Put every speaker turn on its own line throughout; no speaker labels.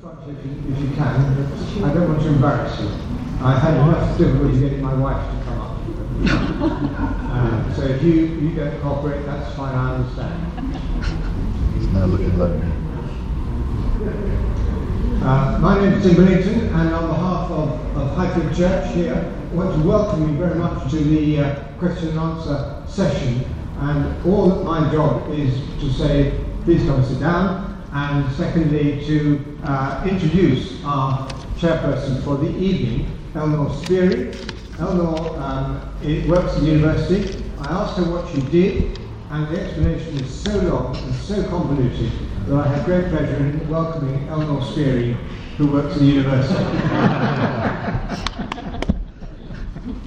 front if you, if you can, I don't want to embarrass you. I had enough difficulty getting my wife to come up. um, so if you, you don't cooperate, that's fine, I understand.
He's now looking lonely.
Uh, my name is Tim Billington, and on behalf of, of Highfield Church here, I want to welcome you very much to the uh, question and answer session. And all that my job is to say, please come and sit down, and secondly, to uh, introduce our chairperson for the evening, Eleanor Spearing. Eleanor um, it works at the university. I asked her what she did, and the explanation is so long and so convoluted that I have great pleasure in welcoming Eleanor Spearing, who works at the university.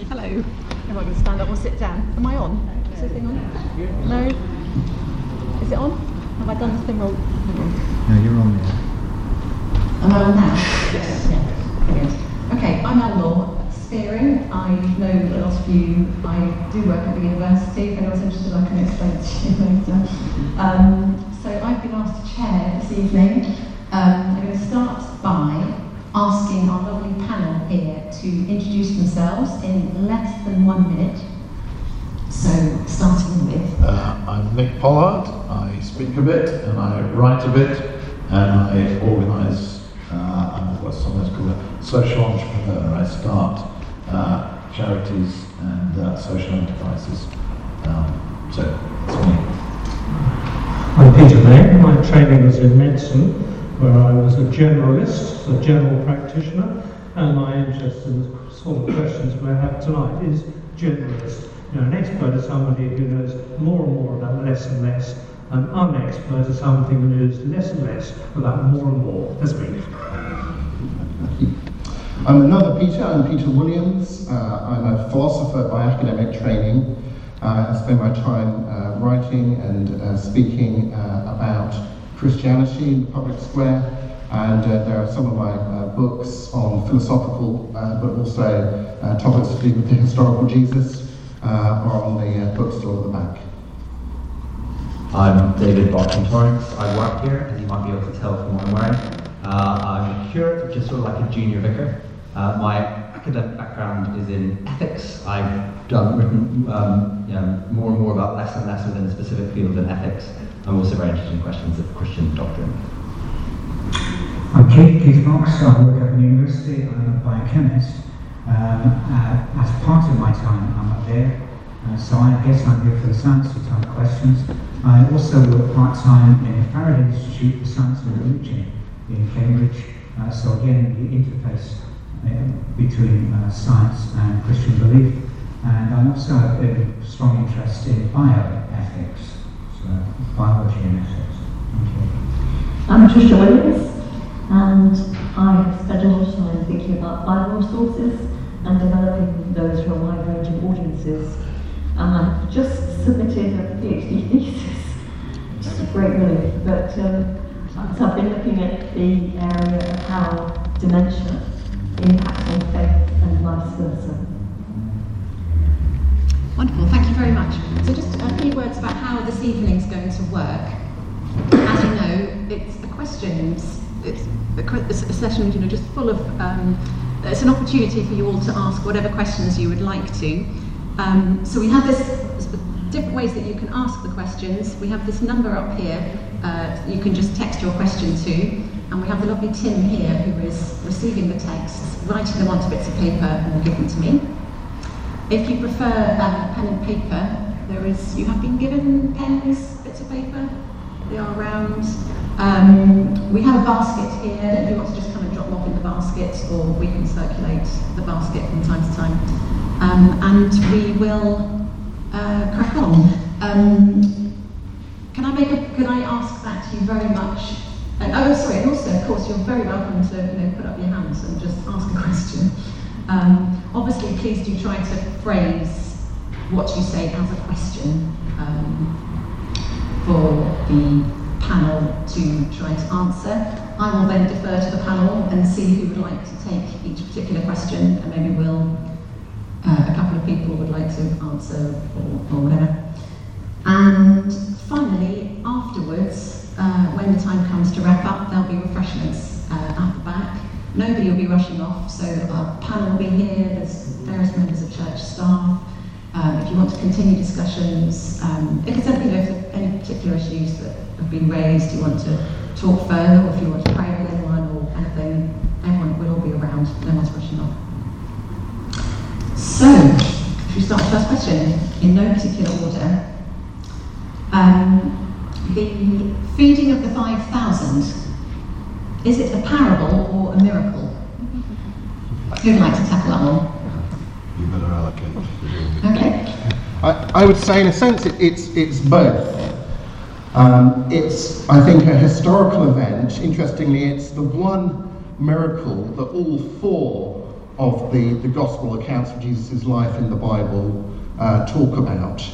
Hello. Am I going to stand up or sit down? Am I on? Is this thing on? No? Is it on? Have I done something wrong?
No, you're on there.
Am I on now? Yes. Yeah. Brilliant. Okay, I'm Eleanor Spearing. I know a lot of you. I do work at the university. If anyone's interested, I can explain it to you later. Um, so I've been asked to chair this evening. Um, I'm going to start by asking our lovely panel here to introduce themselves in less than one minute. So, starting with.
Uh, I'm Nick Pollard. I speak a bit and I write a bit and I organise. Uh, I'm what's sometimes called a social entrepreneur. I start uh, charities and uh, social enterprises. Um, so, that's me.
I'm Peter May. My training was in medicine, where I was a generalist, a general practitioner, and my interest in the sort of questions we have tonight is generalist. You an expert is somebody who knows more and more about less and less, and unexpert is somebody who knows less and less about more and more. That's me.
I'm another Peter, I'm Peter Williams. Uh, I'm a philosopher by academic training. Uh, I spend my time uh, writing and uh, speaking uh, about Christianity in the public square, and uh, there are some of my books on philosophical but also topics to do with the historical Jesus uh, are on the uh, bookstore at the back.
I'm David Barton Torrance. I work here, as you might be able to tell from what I'm wearing. Uh, I'm a curate, which is sort of like a junior vicar. Uh, my academic background is in ethics. I've done written um, you know, more and more about less and less within a specific field in ethics. I'm also very interested in questions of Christian doctrine.
I'm Keith, Keith Fox. I work at the university. I'm a biochemist. Um, uh, as part of my time, I'm up there. Uh, so I guess I'm here for the science type questions. I also work part time in the Faraday Institute for Science and Religion in Cambridge. Uh, so again, the interface uh, between uh, science and Christian belief. And I also have a strong interest in bioethics, so biology and ethics. Thank you.
I'm Trisha Williams, and I have spent a lot of time thinking about Bible sources and developing those for a wide range of audiences. And I've just submitted a PhD thesis, which is a great relief. But um, so I've been looking at the area of how dementia impacts on faith and vice versa.
Wonderful, thank you very much. So, just a few words about how this evening's going to work. As you know, it's a questions, it's a, session, you know, just full of. Um, it's an opportunity for you all to ask whatever questions you would like to. Um, so we have this different ways that you can ask the questions. We have this number up here. Uh, you can just text your question to, and we have the lovely Tim here who is receiving the texts, writing them onto bits of paper, and will give them to me. If you prefer uh, pen and paper, there is. You have been given pens, bits of paper. They are around. Um, we have a basket here. If you want to just come and drop off in the basket, or we can circulate the basket from time to time. Um, and we will uh, crack on. Um, can I make a, Can I ask that you very much? And, oh, sorry. And also, of course, you're very welcome to you know put up your hands and just ask a question. Um, obviously, please do try to phrase what you say as a question um, for the panel to try to answer. I will then defer to the panel and see who would like to take each particular question, and maybe we'll, uh, a couple of people would like to answer or, or whatever. And finally, afterwards, uh, when the time comes to wrap up, there'll be refreshments uh, at the back. Nobody will be rushing off, so our panel will be here, there's various members of church staff. Um, if you want to continue discussions, um, if there's any, you know, if any particular issues that have been raised, you want to talk further, or if you want to pray with anyone or anything, everyone will all be around, no one's rushing off. So, should we start with the first question in no particular order? Um, the feeding of the 5,000, is it a parable or a miracle? Who'd like to tackle that one?
You better allocate.
Okay.
I, I would say, in a sense, it, it's, it's both. Um, it's, I think, a historical event. Interestingly, it's the one miracle that all four of the, the gospel accounts of Jesus' life in the Bible uh, talk about.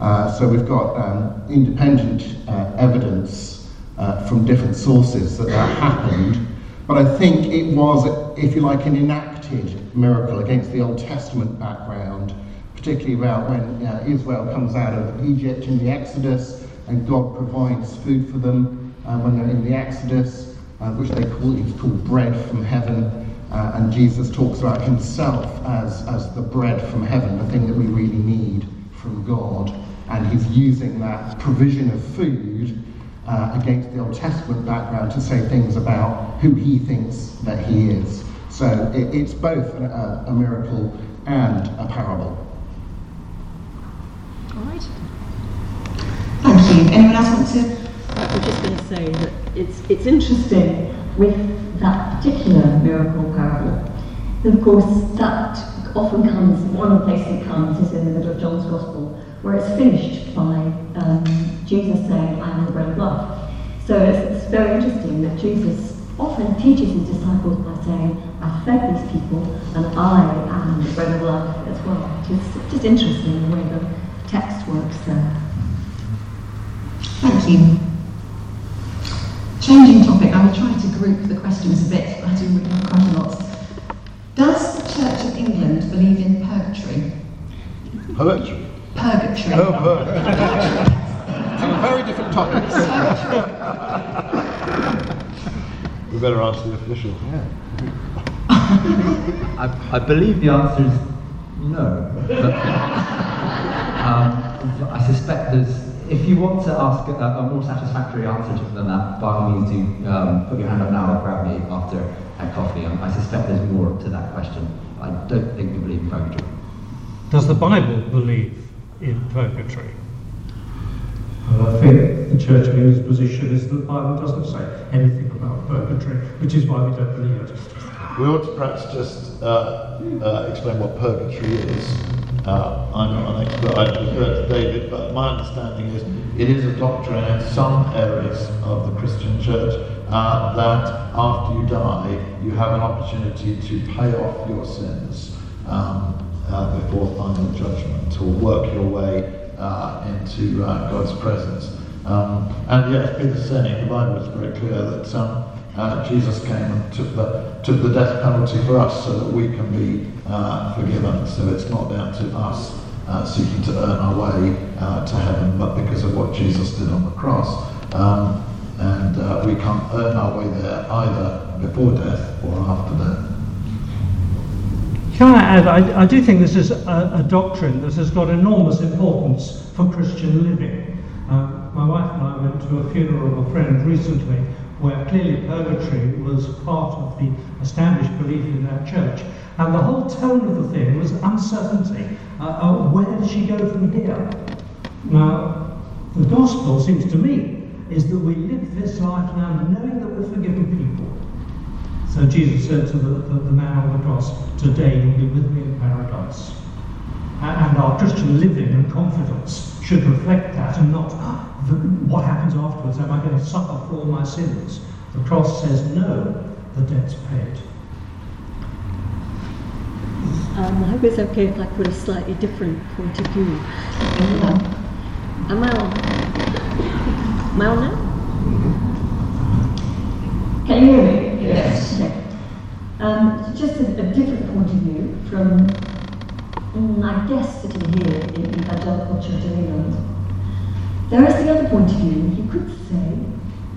Uh, so we've got um, independent uh, evidence uh, from different sources that that happened. But I think it was, if you like, an enacted miracle against the Old Testament background, particularly about when uh, Israel comes out of Egypt in the Exodus and God provides food for them uh, when they're in the Exodus, uh, which they call it's called bread from heaven. Uh, and Jesus talks about himself as, as the bread from heaven, the thing that we really need from God. And he's using that provision of food uh, against the Old Testament background to say things about who he thinks that he is. So it, it's both a, a miracle and a parable.
All right. Anyone else want to?
I was just going to say that it's, it's interesting with that particular miracle parable. And of course, that often comes, one of the places it comes is in the middle of John's Gospel, where it's finished by um, Jesus saying, I am the bread of life. So it's, it's very interesting that Jesus often teaches his disciples by saying, I fed these people and I am the bread of life as well. It's just interesting the way the text works there.
Thank you. Changing topic, I will try to group the questions a bit, I do quite a lot. Does the Church of England believe in purgatory?
Poetry.
Purgatory.
Oh, purgatory.
Two very different topics.
We better ask the official. Yeah.
I, I believe the answer is no. But, um, I suspect there's, if you want to ask a, a more satisfactory answer to- than that, by all means do um, put your hand up now or grab me after at coffee. Um, I suspect there's more to that question. I don't think we believe in purgatory.
Does the Bible believe in purgatory? Well, I think the Church of England's position is that the Bible doesn't say anything about purgatory, which is why we don't believe it.
We ought to perhaps just uh, uh, explain what purgatory is. Uh, I'm not an expert, I defer to David, but my understanding is it is a doctrine in some areas of the Christian church uh, that after you die, you have an opportunity to pay off your sins um, uh, before final judgment or work your way uh, into uh, God's presence. Um, and yes, Peter's saying the Bible is very clear that um, uh, Jesus came and took the, took the death penalty for us so that we can be uh, forgiven. So it's not down to us uh, seeking to earn our way uh, to heaven, but because of what Jesus did on the cross. Um, and uh, we can't earn our way there either before death or after death.
Can I add, I, I do think this is a, a doctrine that has got enormous importance for Christian living. Uh, my wife and I went to a funeral of a friend recently where clearly purgatory was part of the established belief in that church. And the whole tone of the thing was uncertainty. Uh, uh, where does she go from here? Now, the gospel seems to me is that we live this life now knowing that we're forgiven people. So Jesus said to the, the, the man on the cross, Today you'll be with me in paradise. And, and our Christian living and confidence should reflect that and not "Ah, the, what happens afterwards. Am I going to suffer for all my sins? The cross says, No, the debt's paid.
Um, I hope it's okay if I put a slightly different point of view. Um, am I on? Am I on now? Can you hear me? Yes. Okay. Um, just a, a different point of view from, mm, I guess, sitting here in Evangelical Church of England. There is the other point of view. You could say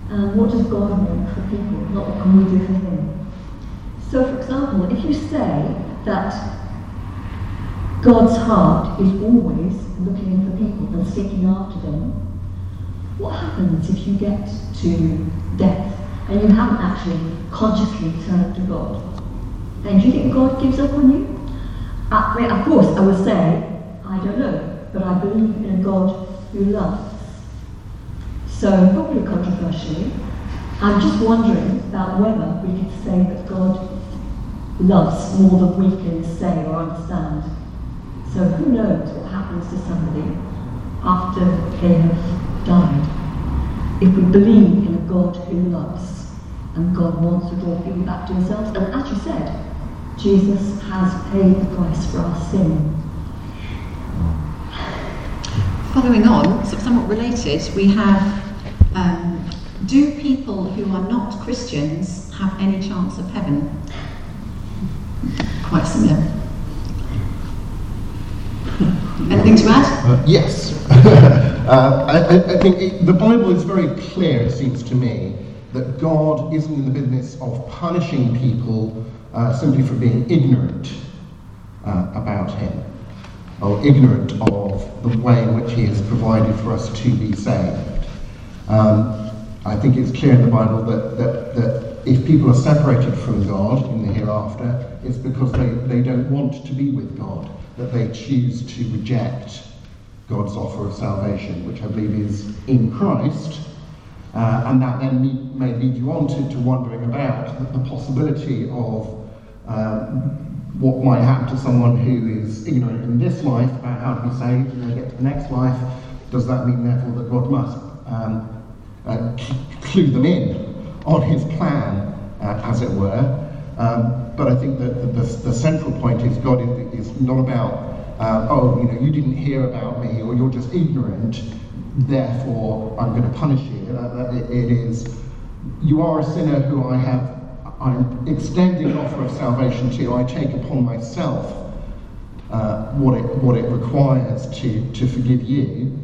And what does God want for people, not what can we do for Him? So, for example, if you say that God's heart is always looking for people and seeking after them, what happens if you get to death and you haven't actually consciously turned to God? And do you think God gives up on you? Uh, I mean, of course, I would say, I don't know, but I believe in a God who loves. So, probably controversially, I'm just wondering about whether we could say that God loves more than we can say or understand. So who knows what happens to somebody after they have died? If we believe in a God who loves and God wants to draw people back to himself, and as you said, Jesus has paid the price for our sin.
Following on, somewhat related, we have um, do people who are not Christians have any chance of heaven? Quite similar. Anything to add?
Uh, yes. uh, I, I, think it, the Bible is very clear, it seems to me, that God isn't in the business of punishing people uh, simply for being ignorant uh, about Him or ignorant of the way in which He has provided for us to be saved. Um, I think it's clear in the Bible that, that, that if people are separated from God in the hereafter, it's because they, they don't want to be with God, that they choose to reject God's offer of salvation, which I believe is in Christ. Uh, and that then may lead you on to, to wondering about the, possibility of um, what might happen to someone who is ignorant in this life about how to be saved and they get to the next life. Does that mean, therefore, that God must um, uh, clue them in on his plan, uh, as it were. Um, but I think that the, the, the, central point is God is, is not about, uh, oh, you know, you didn't hear about me or you're just ignorant, therefore I'm going to punish you. It, it is, you are a sinner who I have, I'm extending offer of salvation to. I take upon myself uh, what, it, what it requires to, to forgive you.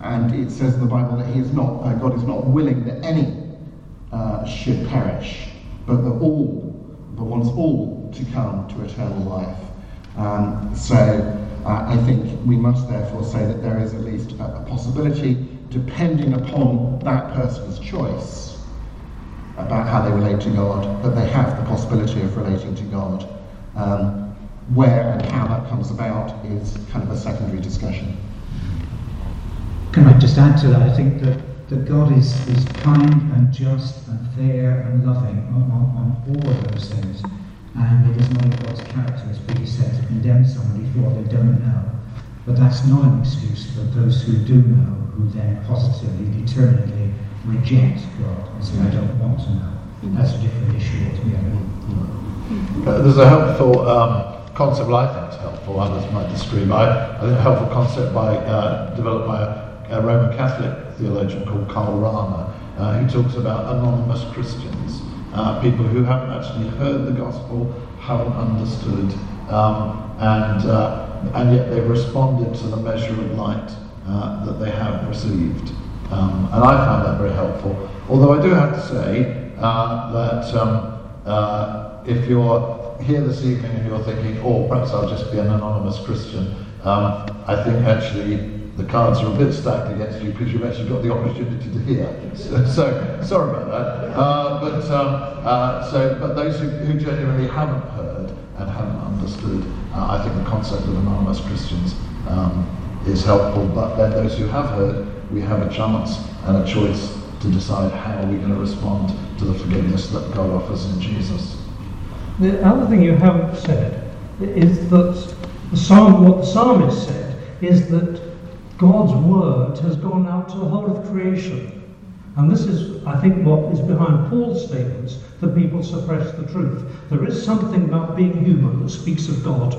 And it says in the Bible that He is not, uh, God is not willing that any uh, should perish, but that all, but wants all to come to eternal life. Um, so uh, I think we must therefore say that there is at least a, a, possibility, depending upon that person's choice about how they relate to God, that they have the possibility of relating to God. Um, where and how that comes about is kind of a secondary discussion.
Can I just add to that? I think that, that God is, is kind and just and fair and loving on, on, on all of those things. And it is not God's character, as Peter said, to condemn somebody for what they don't know. But that's not an excuse for those who do know, who then positively, determinedly reject God and say, I don't want to know. That's a different issue altogether.
Uh, there's a helpful um, concept, well, I think it's helpful, others might disagree, but I, think a helpful concept by, uh, developed by a a Roman Catholic theologian called Karl Rahner, uh, who talks about anonymous Christians, uh, people who haven't actually heard the gospel, haven't understood, um, and, uh, and yet they've responded to the measure of light uh, that they have received. Um, and I found that very helpful. Although I do have to say uh, that um, uh, if you're here this evening and you're thinking, oh, perhaps I'll just be an anonymous Christian, um, I think actually the cards are a bit stacked against you because you've actually got the opportunity to hear. So, so sorry about that. Uh, but um, uh, so, but those who, who, genuinely haven't heard and haven't understood, uh, I think the concept of anonymous Christians um, is helpful. But then those who have heard, we have a chance and a choice to decide how we're going to respond to the forgiveness that God offers in Jesus.
The other thing you haven't said is that the psalm, what the psalmist said is that God's word has gone out to the whole of creation. And this is, I think, what is behind Paul's statements that people suppress the truth. There is something about being human that speaks of God.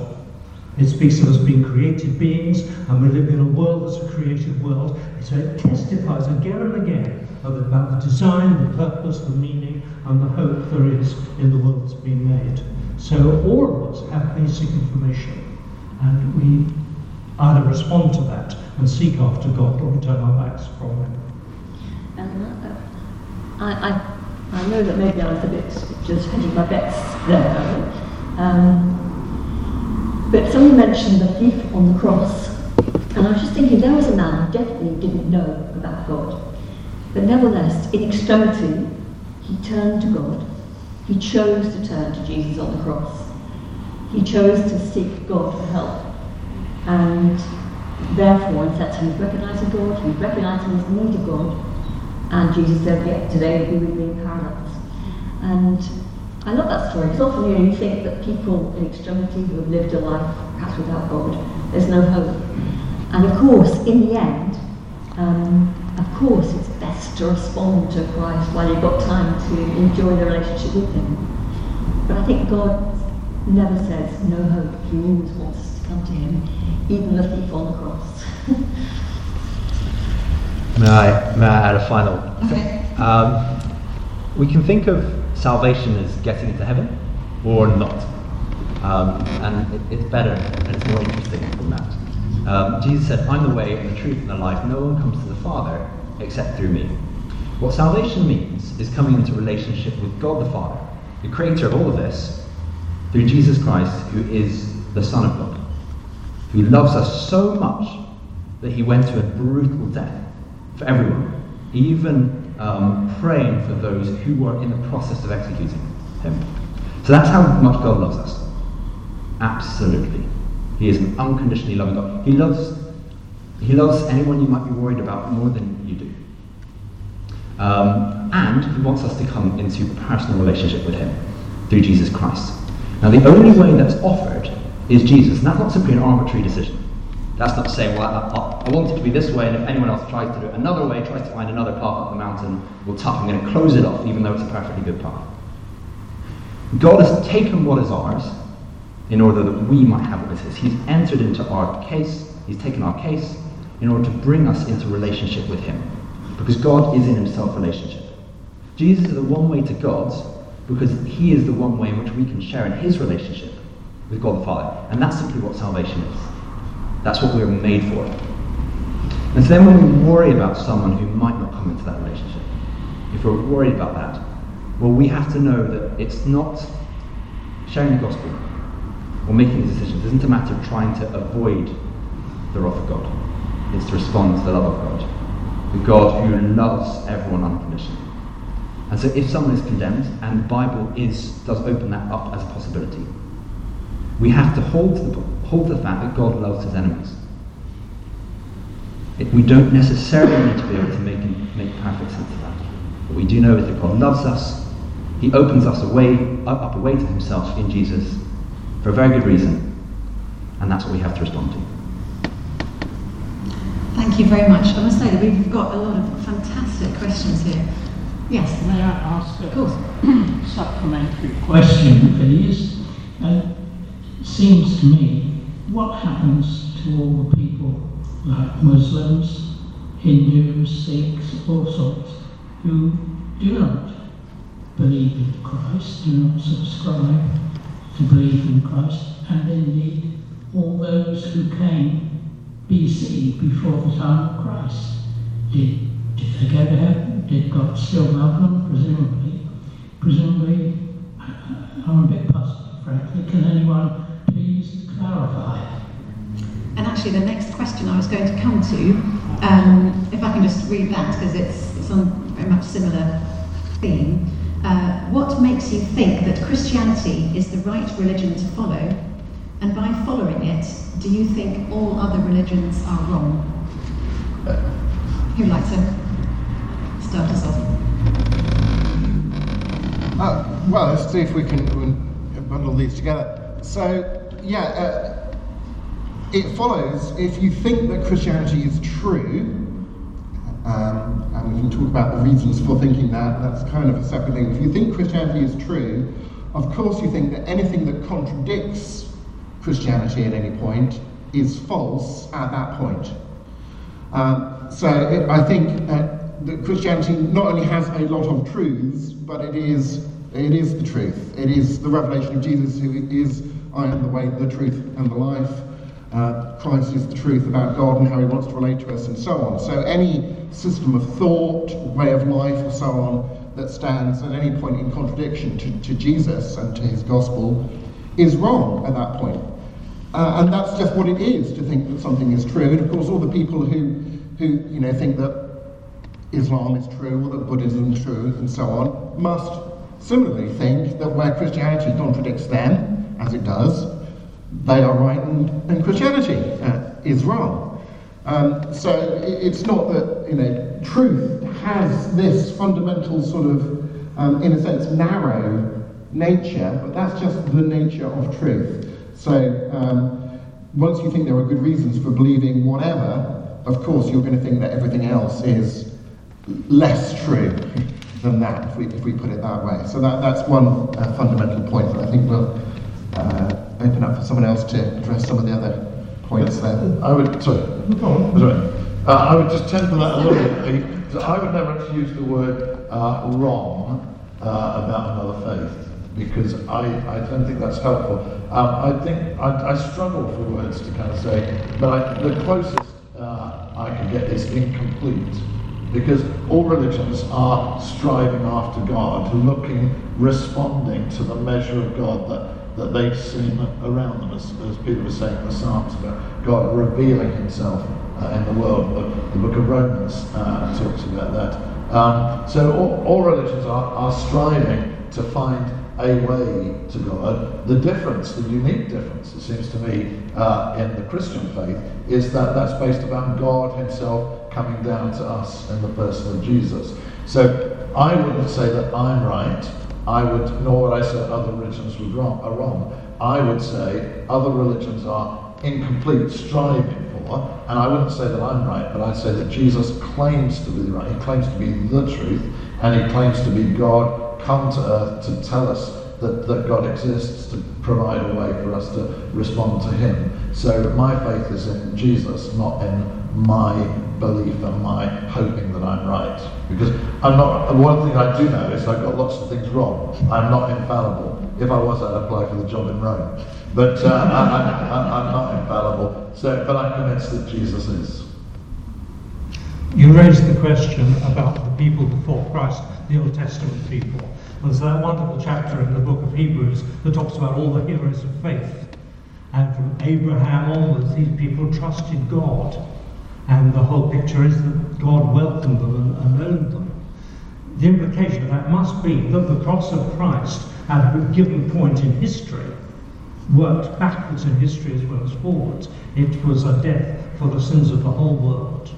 It speaks of us being created beings, and we live in a world that's a created world. So it testifies again and again about the design, the purpose, the meaning, and the hope there is in the world that's been made. So all of us have basic information, and we either respond to that and seek after God or turn our backs from Him.
And uh, I, I, I know that maybe I was a bit just hedging my bets there, um, but someone mentioned the thief on the cross, and I was just thinking there was a man who definitely didn't know about God, but nevertheless, in extremity, he turned to God. He chose to turn to Jesus on the cross. He chose to seek God for help, and therefore, in fact, he was recognizing God. He was recognizing his need of God, and Jesus said, "Yeah, today you'll be with me in paradise." And I love that story because often you, know, you think that people in extremity who have lived a life perhaps without God, there's no hope. And of course, in the end, um, of course, it's best to respond to Christ while you've got time to enjoy the relationship with Him. But I think God never says no hope. He always wants us to come to Him, even the thief on the cross.
May I, may I add a final?
Okay.
Um, we can think of salvation as getting into heaven or not. Um, and it, it's better and it's more interesting than that. Um, Jesus said, I'm the way and the truth and the life. No one comes to the Father except through me. What salvation means is coming into relationship with God the Father, the creator of all of this, through Jesus Christ, who is the Son of God, who loves us so much that he went to a brutal death for everyone, even um, praying for those who were in the process of executing him. So that's how much God loves us. Absolutely. He is an unconditionally loving God. He loves, he loves anyone you might be worried about more than you do. Um, and he wants us to come into a personal relationship with him through Jesus Christ. Now, the only way that's offered is Jesus, and that's not simply an arbitrary decision. That's not saying, well, I, I, want it to be this way, and if anyone else tries to do it another way, tries to find another path up the mountain, well, tough, I'm going to close it off, even though it's a perfectly good path. God has taken what is ours in order that we might have what is His. He's entered into our case, He's taken our case in order to bring us into relationship with Him. Because God is in Himself relationship. Jesus is the one way to God because He is the one way in which we can share in His relationship with God the Father. And that's simply what salvation is. That's what we were made for. And so then when we worry about someone who might not come into that relationship, if we're worried about that, well, we have to know that it's not sharing the gospel or making these decisions. It isn't a matter of trying to avoid the wrath of God. It's to respond to the love of God. The God who loves everyone unconditionally. And so if someone is condemned, and the Bible is, does open that up as a possibility, we have to hold the, hold the fact that God loves his enemies. It, we don't necessarily need to be able to make, make perfect sense of that. What we do know is that God loves us. He opens us a way, up a way to himself in Jesus for a very good reason. And that's what we have to respond to.
Thank you very much. I must say that we've got a lot of fantastic questions here. Yes.
May I ask
Of course.
a supplementary question, please? Uh, seems to me, what happens to all the people like Muslims, Hindus, Sikhs, all sorts, who do not believe in Christ, do not subscribe to believe in Christ, and indeed all those who came BC before the time of Christ? Did, did they go to heaven? Did God still love them? Presumably. Presumably, I'm a bit puzzled, frankly. Can anyone clarify?
And actually, the next question I was going to come to, um, if I can just read that because it's, it's on very much similar theme. Uh, what makes you think that Christianity is the right religion to follow? And by following it, do you think all other religions are wrong? Who'd like to start us off?
Uh, well, let's see if we can, we can bundle these together. So, yeah, uh, it follows if you think that Christianity is true, um, and we can talk about the reasons for thinking that, that's kind of a separate thing. If you think Christianity is true, of course you think that anything that contradicts Christianity at any point is false at that point. Um, so it, I think uh, that Christianity not only has a lot of truths, but it is it is the truth. It is the revelation of Jesus, who is I am the way, the truth, and the life. Uh, Christ is the truth about God and how He wants to relate to us, and so on. So any system of thought, way of life, or so on that stands at any point in contradiction to, to Jesus and to his gospel is wrong at that point. Uh, and that's just what it is to think that something is true. And of course, all the people who, who you know, think that Islam is true or that Buddhism is true and so on must similarly think that where Christianity contradicts them, as it does, they are right and, and Christianity uh, is wrong. Um, so it's not that you know truth has this fundamental sort of, um, in a sense, narrow nature, but that's just the nature of truth. So um, once you think there are good reasons for believing whatever, of course you're going to think that everything else is less true than that, if we, if we put it that way. So that, that's one uh, fundamental point that I think will uh, open up for someone else to address some of the other points there.
I would, sorry, go on. sorry. Uh, I would just temper that a little bit. I would never actually use the word uh, wrong uh, about another faith because I, I don't think that's helpful. Um, I think I, I, struggle for words to kind of say, but I, the closest uh, I can get is incomplete. Because all religions are striving after God, looking, responding to the measure of God that, that they've around them, as, as Peter was saying in the Psalms about God revealing himself uh, in the world. The, the book of Romans uh, talks about that. Um, so all, all religions are, are striving to find a way to God. The difference, the unique difference, it seems to me, uh, in the Christian faith, is that that's based upon God Himself coming down to us in the person of Jesus. So I wouldn't say that I'm right. I would, nor would I say other religions would wrong, are wrong. I would say other religions are incomplete, striving for, and I wouldn't say that I'm right, but I'd say that Jesus claims to be right. He claims to be the truth, and he claims to be God come to earth to tell us that, that God exists, to provide a way for us to respond to Him. So my faith is in Jesus, not in my belief and my hoping that I'm right. Because I'm not, one thing I do know is I've got lots of things wrong. I'm not infallible. If I was, I'd apply for the job in Rome. But uh, I, am not infallible. So, but I'm convinced that Jesus is.
You raised the question about the people before Christ, the Old Testament people. There's that wonderful chapter in the book of Hebrews that talks about all the heroes of faith. And from Abraham onwards, these people trusted God. And the whole picture is that God welcomed them and, owned them. The implication of that must be that the cross of Christ, at a given point in history, worked backwards in history as well as forwards. It was a death for the sins of the whole world.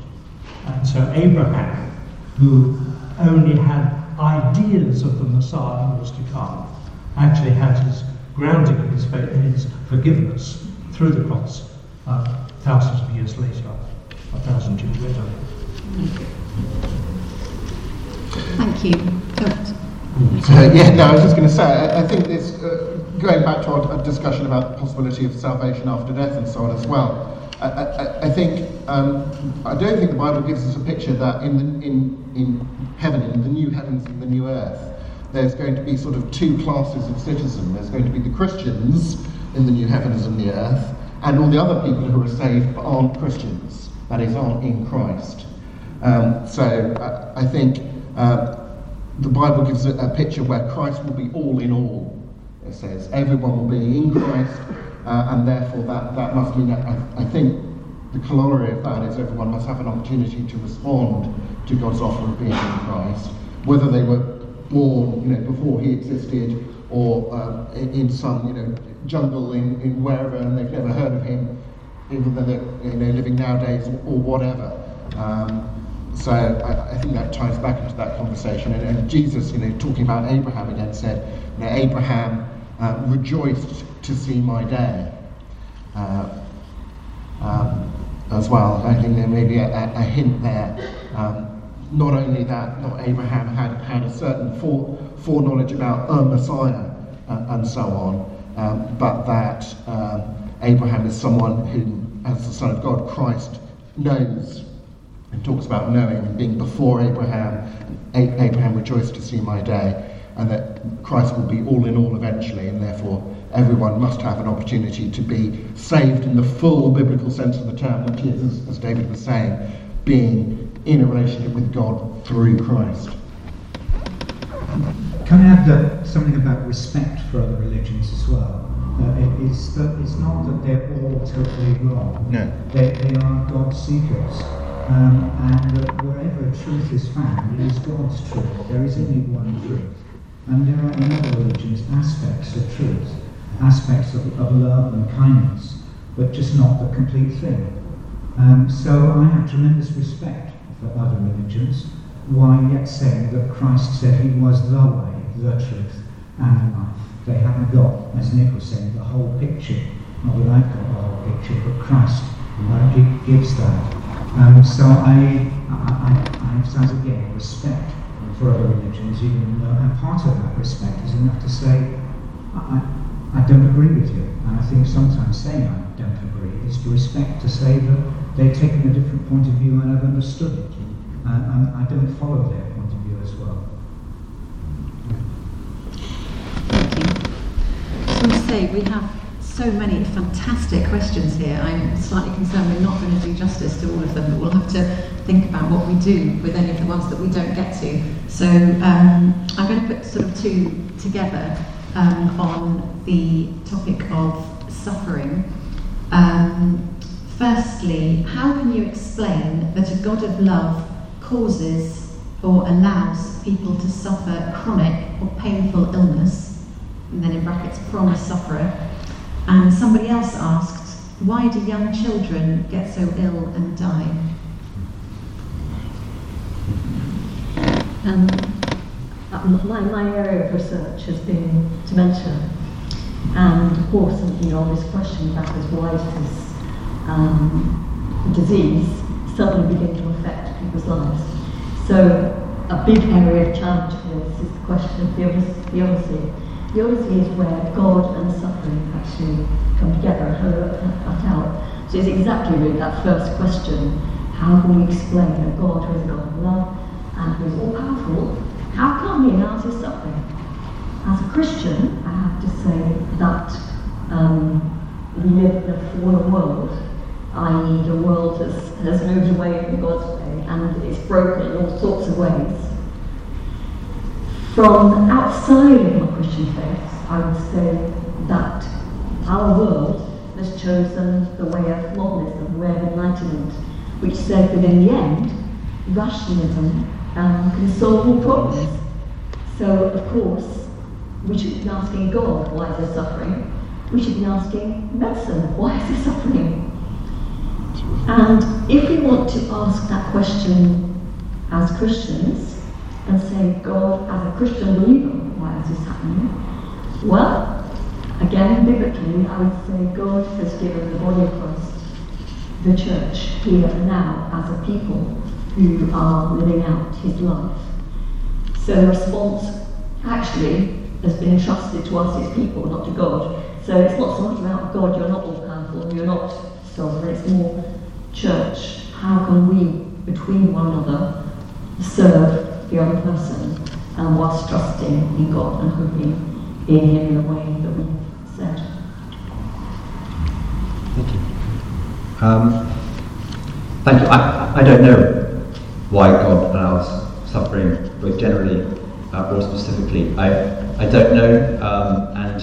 And so Abraham, who only had ideas of the Messiah who was to come, actually had his grounding in his, faith, in his forgiveness through the cross uh, thousands of years later,
Thank you.
Uh, yeah, no, I was just going to say, I, I think this, uh, going back to our discussion about the possibility of salvation after death and so on as well, I, I, I think um, I don't think the Bible gives us a picture that in the, in in heaven, in the new heavens and the new earth, there's going to be sort of two classes of citizen. There's going to be the Christians in the new heavens and the earth, and all the other people who are saved but aren't Christians, that is, aren't in Christ. Um, so I, I think uh, the Bible gives a, a picture where Christ will be all in all. It says everyone will be in Christ, uh, and therefore that, that must mean that I, I think the corollary of that is everyone must have an opportunity to respond to God's offer of being in Christ, whether they were born you know, before he existed or uh, in some you know, jungle in, in wherever and they've never heard of him, even though they're you know, living nowadays or whatever. Um, so I, I, think that ties back into that conversation. And, and, Jesus, you know, talking about Abraham again, said, you know, Abraham uh, rejoiced to see my day. Uh, um, as well. I think there may be a, a, hint there. Um, not only that, not Abraham had, had a certain fore, foreknowledge about a Messiah uh, and so on, um, but that um, Abraham is someone who, as the Son of God, Christ, knows and talks about knowing and being before Abraham. Abraham rejoiced to see my day, and that Christ will be all in all eventually, and therefore everyone must have an opportunity to be saved in the full biblical sense of the term, which is, as, David was saying, being in a relationship with God through Christ.
can I add that something about respect for other religions as well? Uh, it's, that it's not that they're all totally wrong.
No.
They, they are God seekers. Um, and that wherever truth is found, it is God's truth. There is only one truth. And there are in other religions aspects of truth, aspects of, of love and kindness, but just not the complete thing. Um, so I have tremendous respect for other religions, while yet saying that Christ said he was the way, the truth, and the life. They haven't got, as Nick was saying, the whole picture. Not that I've got the whole picture, but Christ uh, gi- gives that. Um, so I, I, I, emphasize again respect for other religions, even though, and part of that respect is enough to say, I, I, don't agree with you. And I think sometimes saying I don't agree is to respect to say that they've taken a different point of view and I've understood it. Uh, and I don't follow their point of view as well.
Thank you. I just want to say we have so many fantastic questions here. I'm slightly concerned we're not going to do justice to all of them, but we'll have to think about what we do with any of the ones that we don't get to. So um, I'm going to put sort of two together um, on the topic of suffering. Um, firstly, how can you explain that a God of love causes or allows people to suffer chronic or painful illness, and then in brackets, promised sufferer? And somebody else asked, why do young children get so ill and die?
Um, my, my area of research has been dementia. And of course, know, this question about this, why does this um, disease suddenly begin to affect people's lives? So a big area of challenge for this is the question of theodicy. Theodicy is where God and suffering actually come together work that out. So it's exactly really that first question, how can we explain a God who is God of love and who is all powerful, how come he allows suffering? As a Christian, I have to say that um, we live in a fallen world, i.e., the world has, has moved away from God's way and it's broken in all sorts of ways. From outside of my Christian faith, I would say that our world has chosen the way of modernism, the way of enlightenment, which said that in the end, rationalism um, can solve all problems. So, of course, we should be asking God, why is there suffering? We should be asking medicine, why is there suffering? And if we want to ask that question as Christians and say, God, as a Christian believer, why is this happening? Well, again, biblically, I would say God has given the body of Christ, the church, here and now, as a people who are living out his life. So the response actually has been entrusted to us as people, not to God. So it's not so much about God, you're not all powerful, you're not sovereign, it's more church. How can we, between one another, serve the other person and whilst trusting in God and hoping in Him in the way that we said?
Thank you. Um, thank you. I, I don't know why God allows suffering, both generally uh, or specifically. I, I don't know, um, and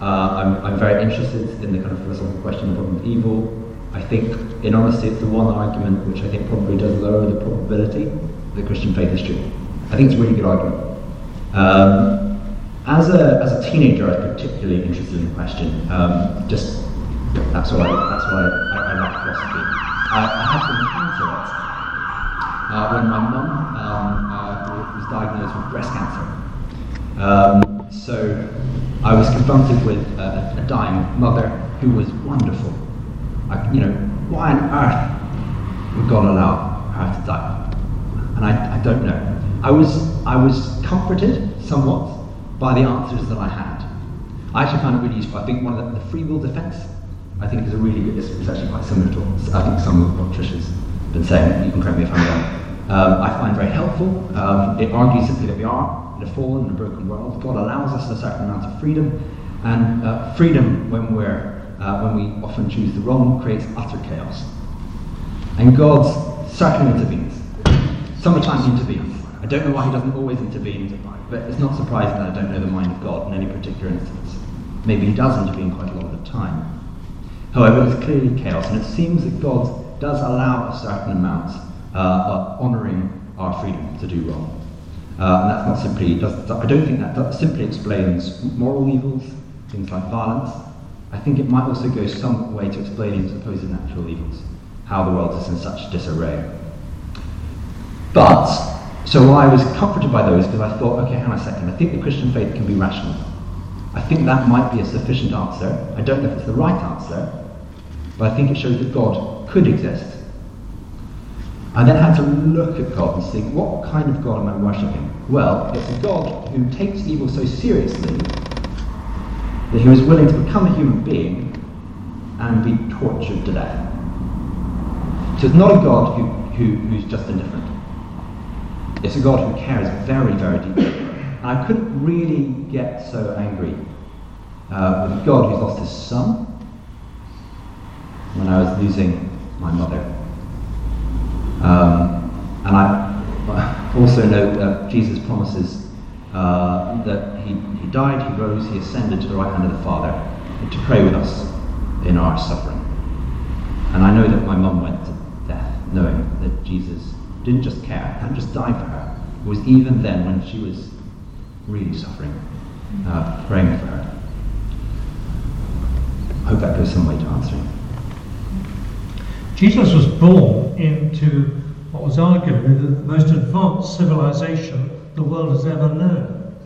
uh, I'm, I'm very interested in the kind of philosophical question of problem of evil. I think, in honesty, it's the one argument which I think probably does lower the probability that Christian faith is true. I think it's a really good argument. Um, as a, as a teenager, I was particularly interested in the question. Um, just that's why that's why I, I like philosophy. I, I had to encounter it uh, when my mum um, uh, was diagnosed with breast cancer. Um, so I was confronted with a, a dying mother who was wonderful. I, you know, why on earth would God allow her to die? And I, I don't know. I was I was comforted somewhat by the answers that I had. I actually found it really useful. I think one of the, the free will defense I think is a really good, it's, it's actually quite similar to I think some of what Trisha's been saying, you can correct me if I'm wrong. Um, I find very helpful. Um, it argues simply that we are in a fallen and a broken world. God allows us a certain amount of freedom, and uh, freedom when we're uh, when we often choose the wrong creates utter chaos. And God certainly intervenes. Sometimes intervenes. I don't know why he doesn't always intervene. but it's not surprising that I don't know the mind of God in any particular instance. Maybe he does intervene quite a lot of the time. However, there's clearly chaos, and it seems that God does allow a certain amount uh, of honouring our freedom to do wrong. Uh, and that's not simply, does, I don't think that, that simply explains moral evils, things like violence. I think it might also go some way to explaining supposed natural evils, how the world is in such disarray. But, so I was comforted by those because I thought, okay, hang on a second, I think the Christian faith can be rational. I think that might be a sufficient answer. I don't know if it's the right answer, but I think it shows that God could exist I then had to look at God and think, what kind of God am I worshipping? Well, it's a God who takes evil so seriously that he was willing to become a human being and be tortured to death. So it's not a God who, who, who's just indifferent. It's a God who cares very, very deeply. And I couldn't really get so angry uh, with God who's lost his son when I was losing my mother. Um, and I also know that Jesus promises uh, that he, he died, he rose, he ascended to the right hand of the Father to pray with us in our suffering. And I know that my mum went to death knowing that Jesus didn't just care, hadn't just died for her. It was even then when she was really suffering, uh, praying for her. I hope that goes some way to answering.
Jesus was born into what was arguably the most advanced civilization the world has ever known.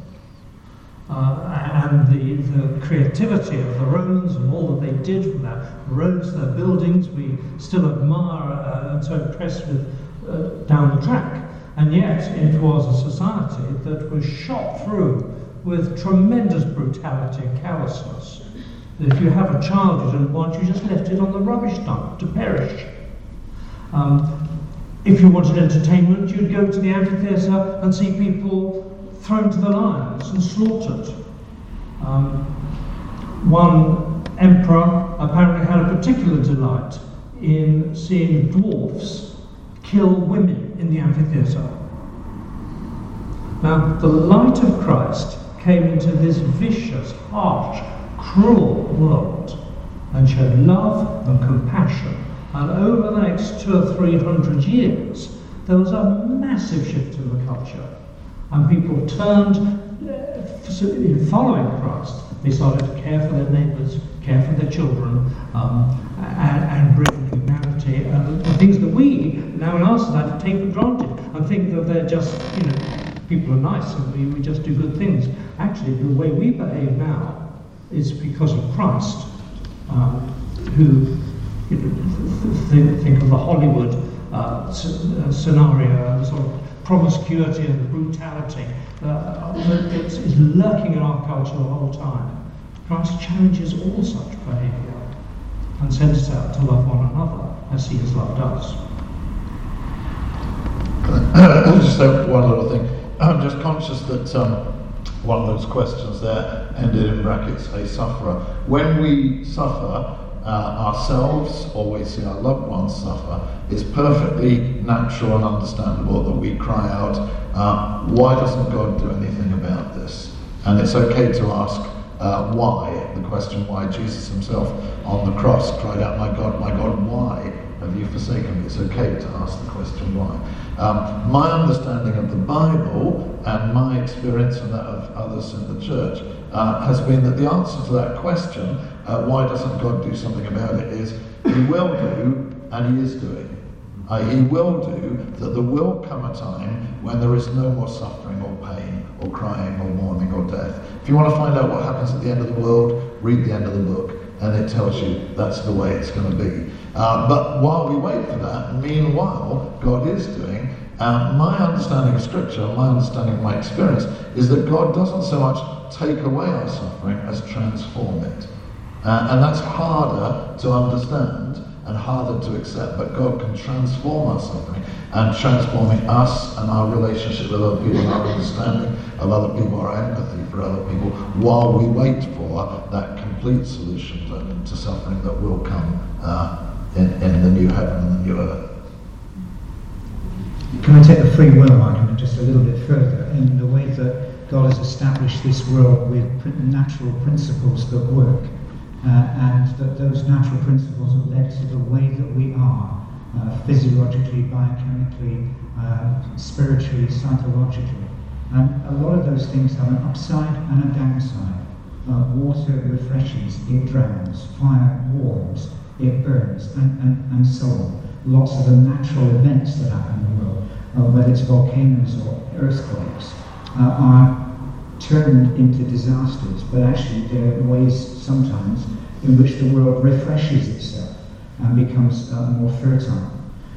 Uh, and the, the creativity of the Romans and all that they did from their roads, their buildings, we still admire uh, and so impressed with uh, down the track. And yet it was a society that was shot through with tremendous brutality and callousness. If you have a child you didn't want, you just left it on the rubbish dump to perish. Um, if you wanted entertainment, you'd go to the amphitheatre and see people thrown to the lions and slaughtered. Um, one emperor apparently had a particular delight in seeing dwarfs kill women in the amphitheatre. Now, the light of Christ came into this vicious, harsh, cruel world and showed love and compassion. And over the next two or three hundred years, there was a massive shift in the culture. And people turned, uh, in following Christ, they started to care for their neighbours, care for their children, um, and, and, bring humanity and, and things that we now in our society take for granted and think that they're just, you know, people are nice and we, we just do good things. Actually, the way we behave now is because of Christ, um, who you know, think, think of the Hollywood uh, uh, scenario, sort of promiscuity and the brutality uh, that is lurking in our culture the whole time. Christ challenges all such behaviour and sends us out to love one another as he has loved us.
I'll just say one little thing. I'm just conscious that um, one of those questions there ended in brackets, a sufferer. When we suffer uh, ourselves or we see our loved ones suffer, it's perfectly natural and understandable that we cry out, uh, why doesn't God do anything about this? And it's okay to ask uh, why, the question why Jesus himself on the cross cried out, My God, my God, why have you forsaken me? It's okay to ask the question why. Um, my understanding of the Bible and my experience and that of others in the church uh, has been that the answer to that question, uh, why doesn't God do something about it, is He will do and He is doing. Uh, he will do that there will come a time when there is no more suffering or crying or mourning or death. If you want to find out what happens at the end of the world, read the end of the book and it tells you that's the way it's going to be. Uh, but while we wait for that, meanwhile, God is doing. Uh, my understanding of Scripture, my understanding of my experience, is that God doesn't so much take away our suffering as transform it. Uh, and that's harder to understand and harder to accept, but God can transform our suffering and transforming us and our relationship with other people, our understanding of other people, our empathy for other people, while we wait for that complete solution to, suffering that will come uh, in, in the new heaven and the new earth.
Can I take the free will argument just a little bit further in the way that God has established this world with natural principles that work, and that those natural principles have led to the way that we are, uh, physiologically, biochemically, uh, spiritually, psychologically. And a lot of those things have an upside and a downside. Uh, water refreshes, it drowns. Fire warms, it burns, and, and, and so on. Lots of the natural events that happen in the world, uh, whether it's volcanoes or earthquakes, uh, are turned into disasters, but actually there are ways sometimes in which the world refreshes itself and becomes uh, more fertile.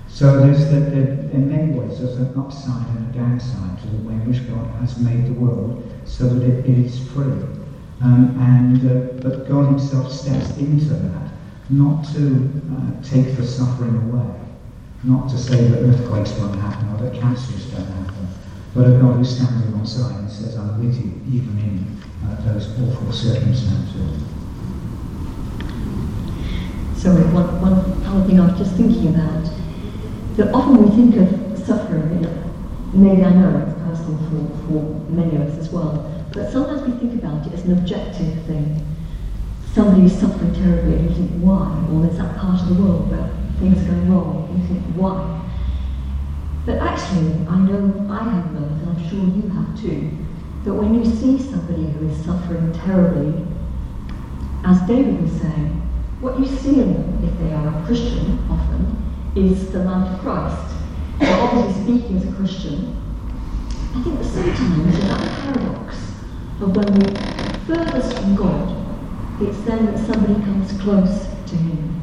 So there's the, the, in many ways there's an upside and a downside to the way in which God has made the world so that it, is free. Um, and uh, but God Himself steps into that, not to uh, take the suffering away, not to say that earthquakes won't happen or that cancers don't happen, but a God who stands alongside and says, "I'm with you even in uh, those awful circumstances."
Sorry, one, one other thing I was just thinking about. That often we think of suffering, maybe I know it's personal for, for many of us as well, but sometimes we think about it as an objective thing. Somebody is suffering terribly and you think, why? Or there's that part of the world where things going wrong and you think, why? But actually, I know I have learned, and I'm sure you have too, that when you see somebody who is suffering terribly, as David was saying, what you see in them, if they are a Christian often, is the light of Christ. So obviously speaking as a Christian, I think that sometimes in that paradox of when we're furthest from God, it's then that somebody comes close to Him.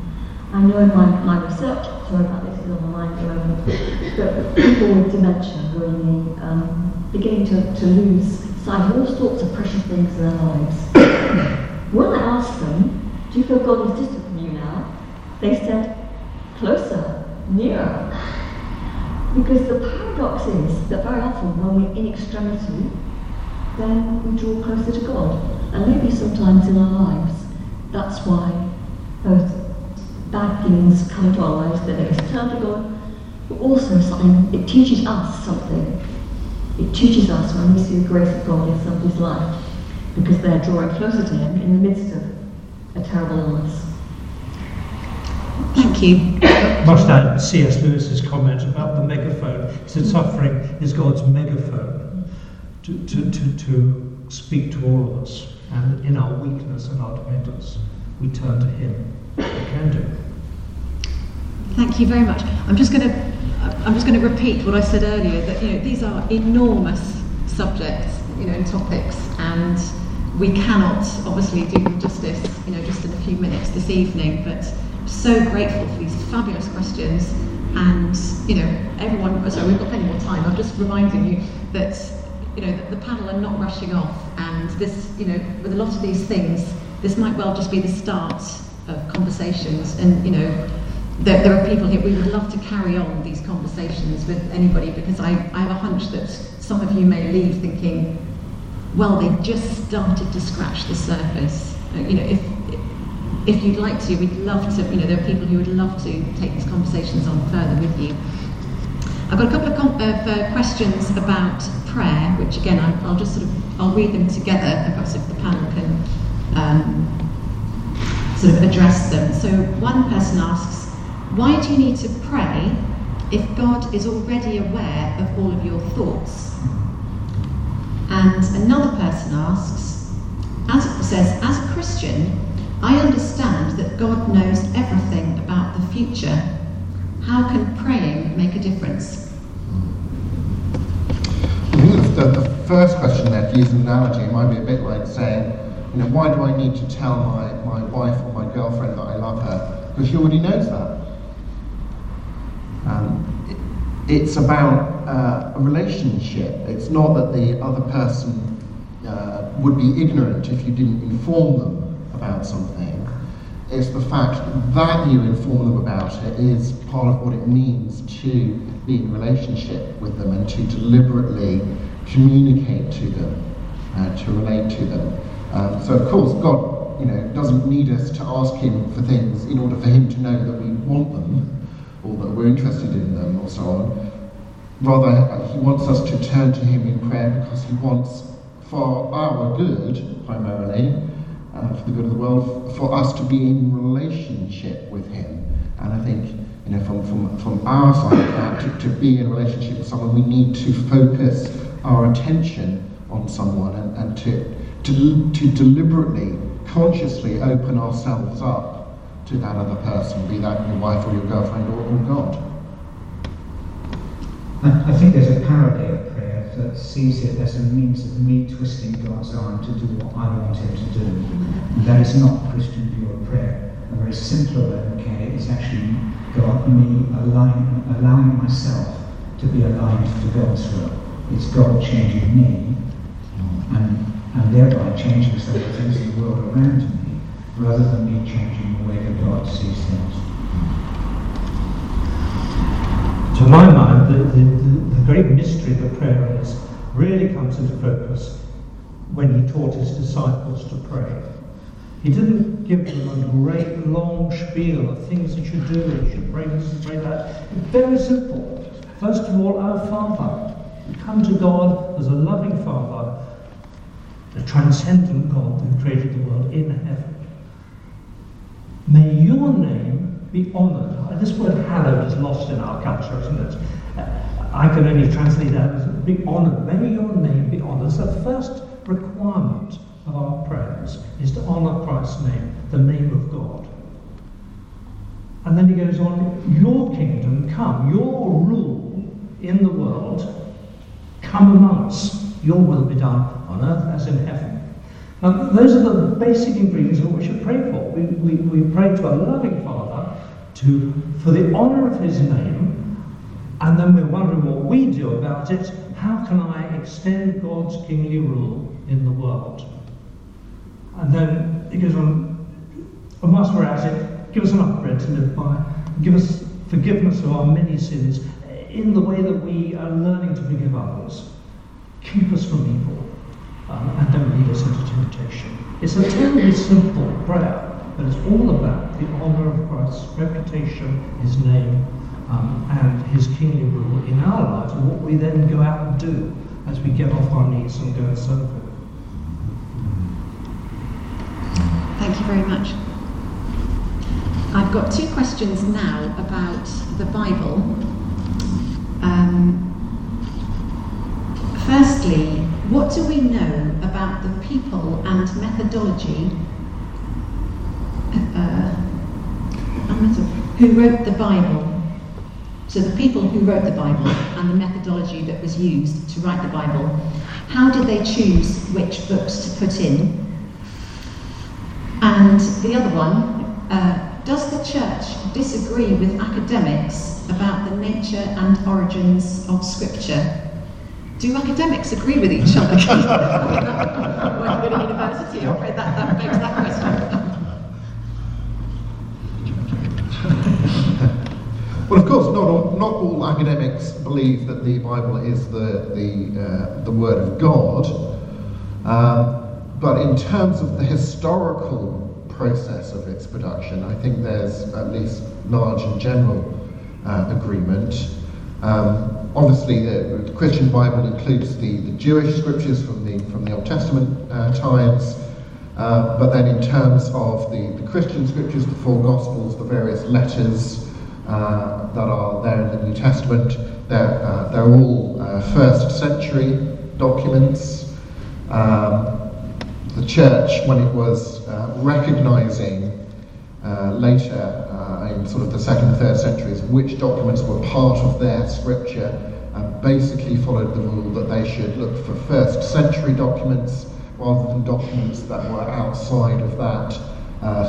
I know in my, my research, sorry about this, is on my mind at the moment, that people with dementia who are in the, um, beginning to, to lose sight of all sorts of precious things in their lives. when I asked them, do you feel God is distant from you now? They said, closer, nearer. Because the paradox is that very often when we're in extremity, then we draw closer to God. And maybe sometimes in our lives, that's why those bad things come into our lives, that make us turn to God, but also something, it teaches us something. It teaches us when we see the grace of God in somebody's life, because they're drawing closer to Him in the midst of a terrible illness.
Thank you.
Must add C.S. Lewis's comment about the megaphone. He said suffering is God's megaphone to, to, to, to speak to all of us. And in our weakness and our dependence, we turn to Him. We can do.
Thank you very much. I'm just going to I'm just going to repeat what I said earlier that you know these are enormous subjects, you know, and topics, and we cannot obviously do them justice, you know, just in a few minutes this evening. But so grateful for these fabulous questions, and you know, everyone. Oh, sorry, we've got plenty more time. I'm just reminding you that you know the, the panel are not rushing off, and this, you know, with a lot of these things, this might well just be the start of conversations, and you know there, there, are people here, we would love to carry on these conversations with anybody because I, I have a hunch that some of you may leave thinking, well, they've just started to scratch the surface. Uh, you know, if, if you'd like to, we'd love to, you know, there are people who would love to take these conversations on further with you. I've got a couple of com- uh, questions about prayer, which again, I, will just sort of, I'll read them together perhaps if the panel can um, sort of address them. So one person asks, why do you need to pray if God is already aware of all of your thoughts? And another person asks, as says, as a Christian, I understand that God knows everything about the future. How can praying make a difference?
The, the first question there, to use an analogy, might be a bit like saying, you know, why do I need to tell my, my wife or my girlfriend that I love her? Because she already knows that. Um, it, it's about uh, a relationship. It's not that the other person uh, would be ignorant if you didn't inform them about something. It's the fact that you inform them about it is part of what it means to be in relationship with them and to deliberately communicate to them, uh, to relate to them. Um, so of course, God, you know, doesn't need us to ask Him for things in order for Him to know that we want them or that we're interested in them or so on. Rather, he wants us to turn to him in prayer because he wants for our good, primarily, uh, for the good of the world, for us to be in relationship with Him. And I think, you know, from, from, from our side, uh, to, to be in relationship with someone, we need to focus our attention on someone and, and to, to, to deliberately, consciously open ourselves up to that other person, be that your wife or your girlfriend or, or God.
I, I think there's a parody of prayer that sees it as a means of me twisting God's arm to do what I want Him to do. And that is not Christian view of prayer. A very at it is actually God, me align, allowing myself to be aligned to God's will. It's God changing me and, and thereby changing some of the things in the world around me rather than me changing the way that God sees things.
To my mind, the, the, the, great mystery of the prayer is really comes into focus when he taught his disciples to pray. He didn't give them a great long spiel of things that you do, you should pray this and pray that. Very simple. First of all, our Father. Come to God as a loving Father, the transcendent God who created the world in heaven. May your name be honoured. This word hallowed is lost in our culture, isn't it? I can only translate that as be honoured. May your name be honoured. So the first requirement of our prayers is to honour Christ's name, the name of God. And then he goes on, Your kingdom come, your rule in the world come among us. Your will be done on earth as in heaven. Now, those are the basic ingredients of what we should pray for. We, we, we pray to a loving Father to, for the honour of his name, and then we're wondering what we do about it. How can I extend God's kingly rule in the world? And then he goes on, and whilst we're at it, give us enough bread to live by, give us forgiveness of our many sins in the way that we are learning to forgive others. Keep us from evil, um, and don't lead us into temptation. It's a terribly simple prayer, but it's all about the honour of Christ's reputation, his name, um, and his kingdom rule in our lives, and what we then go out and do as we get off our knees and go and serve him.
Thank you very much. I've got two questions now about the Bible. Um, firstly, what do we know about the people and methodology uh, who wrote the Bible? So the people who wrote the Bible and the methodology that was used to write the Bible, how did they choose which books to put in? And the other one, uh, does the church disagree with academics about the nature and origins of Scripture? Do academics agree with each other? Working at a university, I'm afraid that, that begs that question.
Well, of course, not all, not all academics believe that the Bible is the, the, uh, the Word of God. Um, but in terms of the historical process of its production, I think there's at least large and general uh, agreement. Um, obviously, the, the, Christian Bible includes the, the Jewish scriptures from the, from the Old Testament uh, times. Uh, but then, in terms of the, the Christian scriptures, the four Gospels, the various letters, uh, that are there in the New Testament. They're, uh, they're all uh, first century documents. Um, the church, when it was uh, recognizing uh, later in sort of the second, third centuries, which documents were part of their scripture, basically followed the rule that they should look for first century documents rather than documents that were outside of that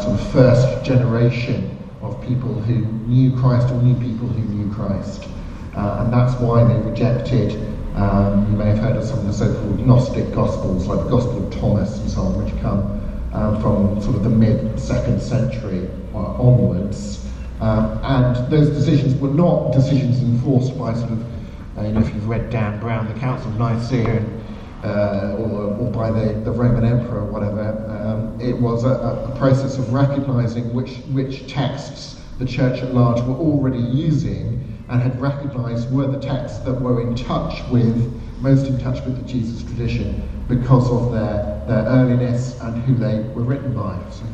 sort of first generation of people who knew Christ or knew people who knew Christ. Uh, and that's why they rejected, um, you may have heard of some of the so-called Gnostic Gospels, like the Gospel of Thomas and so on, which come uh, from sort of the mid-second century uh, onwards. Um, and those decisions were not decisions enforced by sort of, uh, you know, if you've read Dan Brown, the Council of Nicaea, and uh, or, or, by the, the Roman emperor or whatever. Um, it was a, a, process of recognizing which, which texts the church at large were already using and had recognized were the texts that were in touch with most in touch with the Jesus tradition because of their, their earliness and who they were written by. So.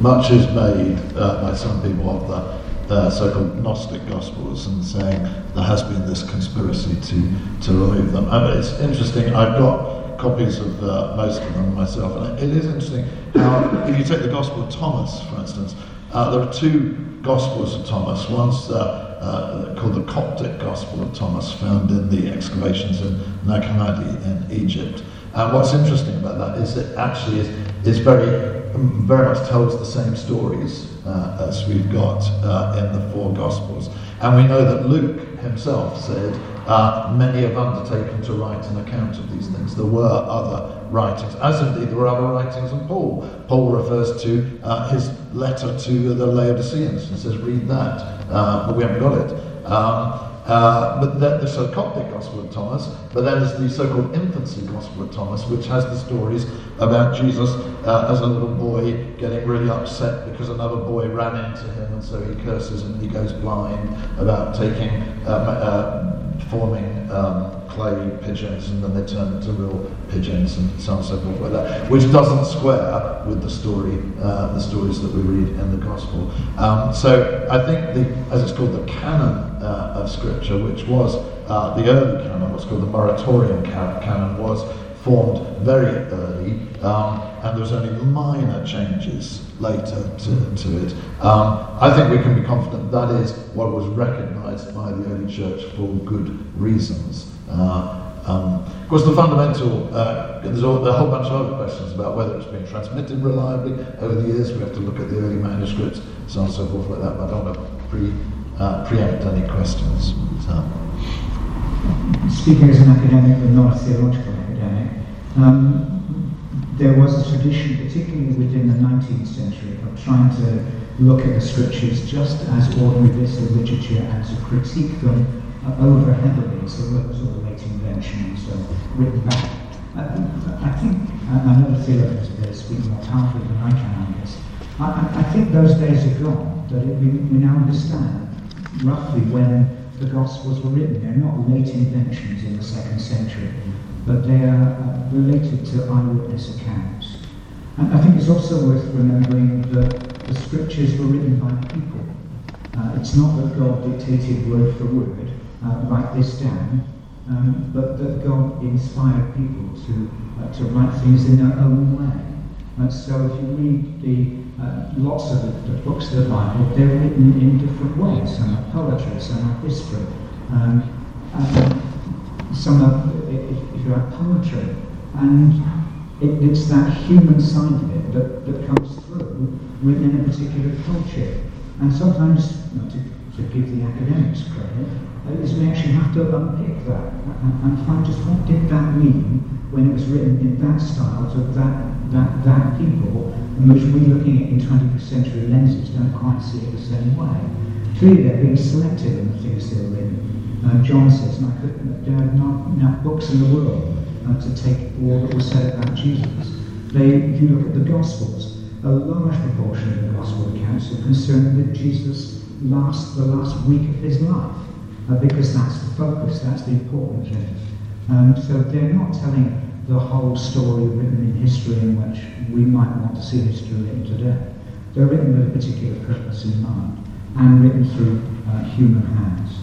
Much is made uh, by some people of the uh, so-called Gnostic Gospels and saying there has been this conspiracy to, to remove them. I mean, it's interesting, I've got copies of uh, most of them myself, and it is interesting how, if you take the Gospel of Thomas, for instance, uh, there are two Gospels of Thomas. One's uh, uh, called the Coptic Gospel of Thomas, found in the excavations in Nag Hammadi in Egypt. And what's interesting about that is it actually is, is very, very much tells the same stories uh, as we've got uh, in the four Gospels. And we know that Luke himself said, uh, many have undertaken to write an account of these things. There were other writings, as indeed there were other writings in Paul. Paul refers to uh, his letter to the Laodiceans and says, read that, uh, but we haven't got it. Um, uh, but then the a Coptic Gospel of Thomas, but that is the so-called infancy Gospel of Thomas, which has the stories about Jesus uh, as a little boy getting really upset because another boy ran into him, and so he curses and he goes blind about taking uh forming um, clay pigeons and then they turn into real pigeons and so on and so forth like that, which doesn't square with the story, uh, the stories that we read in the Gospel. Um, so I think the, as it's called, the canon uh, of Scripture, which was uh, the early canon, what's called the Muratorian canon, was formed very early, um, and there was only minor changes later to, to it. Um, I think we can be confident that is what was recognised by the early church for good reasons. Uh, um, of course, the fundamental, uh, there's a, whole bunch of other questions about whether it's been transmitted reliably over the years. We have to look at the early manuscripts, so on and so forth like that, but I don't want to pre, uh, preempt any questions. So.
Speaking as an academic but not a theological academic, um, there was a tradition, particularly within the 19th century, of trying to look at the scriptures just as ordinary bits of literature and to critique them uh, over heavily. So it was all late inventions uh, written back. I, I think, uh, I know the theologians are speak more powerfully than I can on this. I, I think those days are gone, that we, we now understand roughly when the Gospels were written. They're not late inventions in the second century but they are uh, related to eyewitness accounts. And I think it's also worth remembering that the scriptures were written by people. Uh, it's not that God dictated word for word, uh, write this down, um, but that God inspired people to, uh, to write things in their own way. And so if you read the uh, lots of the, the, books of the Bible, they're written in different ways. Some are poetry, some are history. Um, some are, if you like, poetry. And it, it's that human side of it that, that comes through written in a particular culture. And sometimes, know, to, to give the academics credit, uh, is we actually have to unpick that and, and, find just what did that mean when it was written in that style to that, that, that people, in which we looking at in 21st century lenses don't quite see it the same way. Clearly they're being selective in the things they're written. Uh, John says, could, there are not enough books in the world uh, to take all that was said about Jesus. They, if you look at the Gospels, a large proportion of the Gospel accounts are concerned with Jesus' last, the last week of his life, uh, because that's the focus, that's the important thing. Um, so they're not telling the whole story written in history in which we might want to see history written today. They're written with a particular purpose in mind and written through uh, human hands.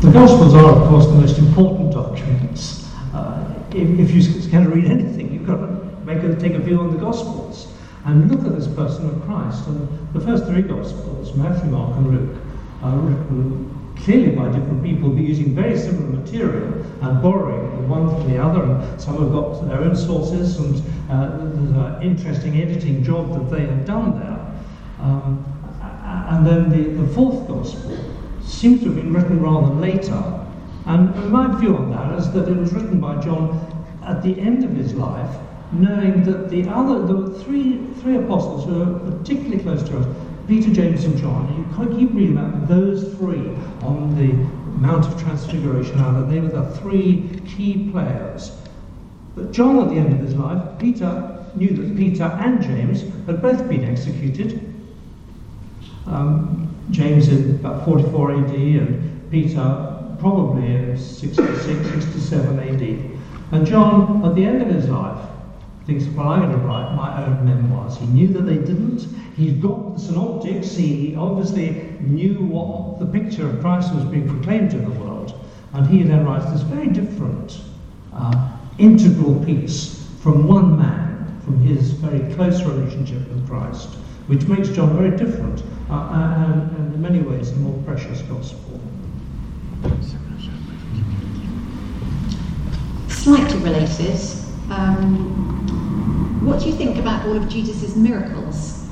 The Gospels are, of course, the most important documents. Uh, if, if going to read anything, you've got to make a, take a view on the Gospels and look at this person of Christ. And the first three Gospels, Matthew, Mark, and Luke, are written clearly by different people, but using very similar material and borrowing one from the other. And some have got their own sources, and uh, there's an interesting editing job that they have done there. Um, and then the, the fourth Gospel seems to have been written rather later. And my view on that is that it was written by John at the end of his life, knowing that the other, the three, three apostles who are particularly close to us, Peter, James, and John, you of keep reading about those three on the Mount of Transfiguration, that they were the three key players. But John, at the end of his life, Peter knew that Peter and James had both been executed. Um, James in about 44 AD and Peter probably in 66, 67 AD. And John, at the end of his life, thinks, well, I'm going to write my own memoirs. He knew that they didn't. He's got the synoptics. He obviously knew what the picture of Christ was being proclaimed to the world. And he then writes this very different, uh, integral piece from one man, from his very close relationship with Christ, which makes John very different uh, and, and in many ways the more precious gospel.
Slightly related, um, what do you think about all of Jesus' miracles?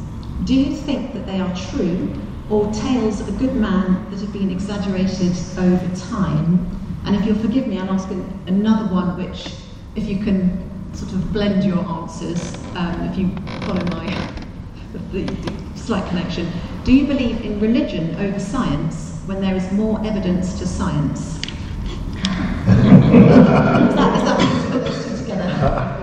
Do you think that they are true or tales of a good man that have been exaggerated over time? And if you'll forgive me, I'll ask another one which, if you can sort of blend your answers, um, if you follow my the slight connection. Do you believe in religion over science when there is more evidence to science? is that, is that put those two together?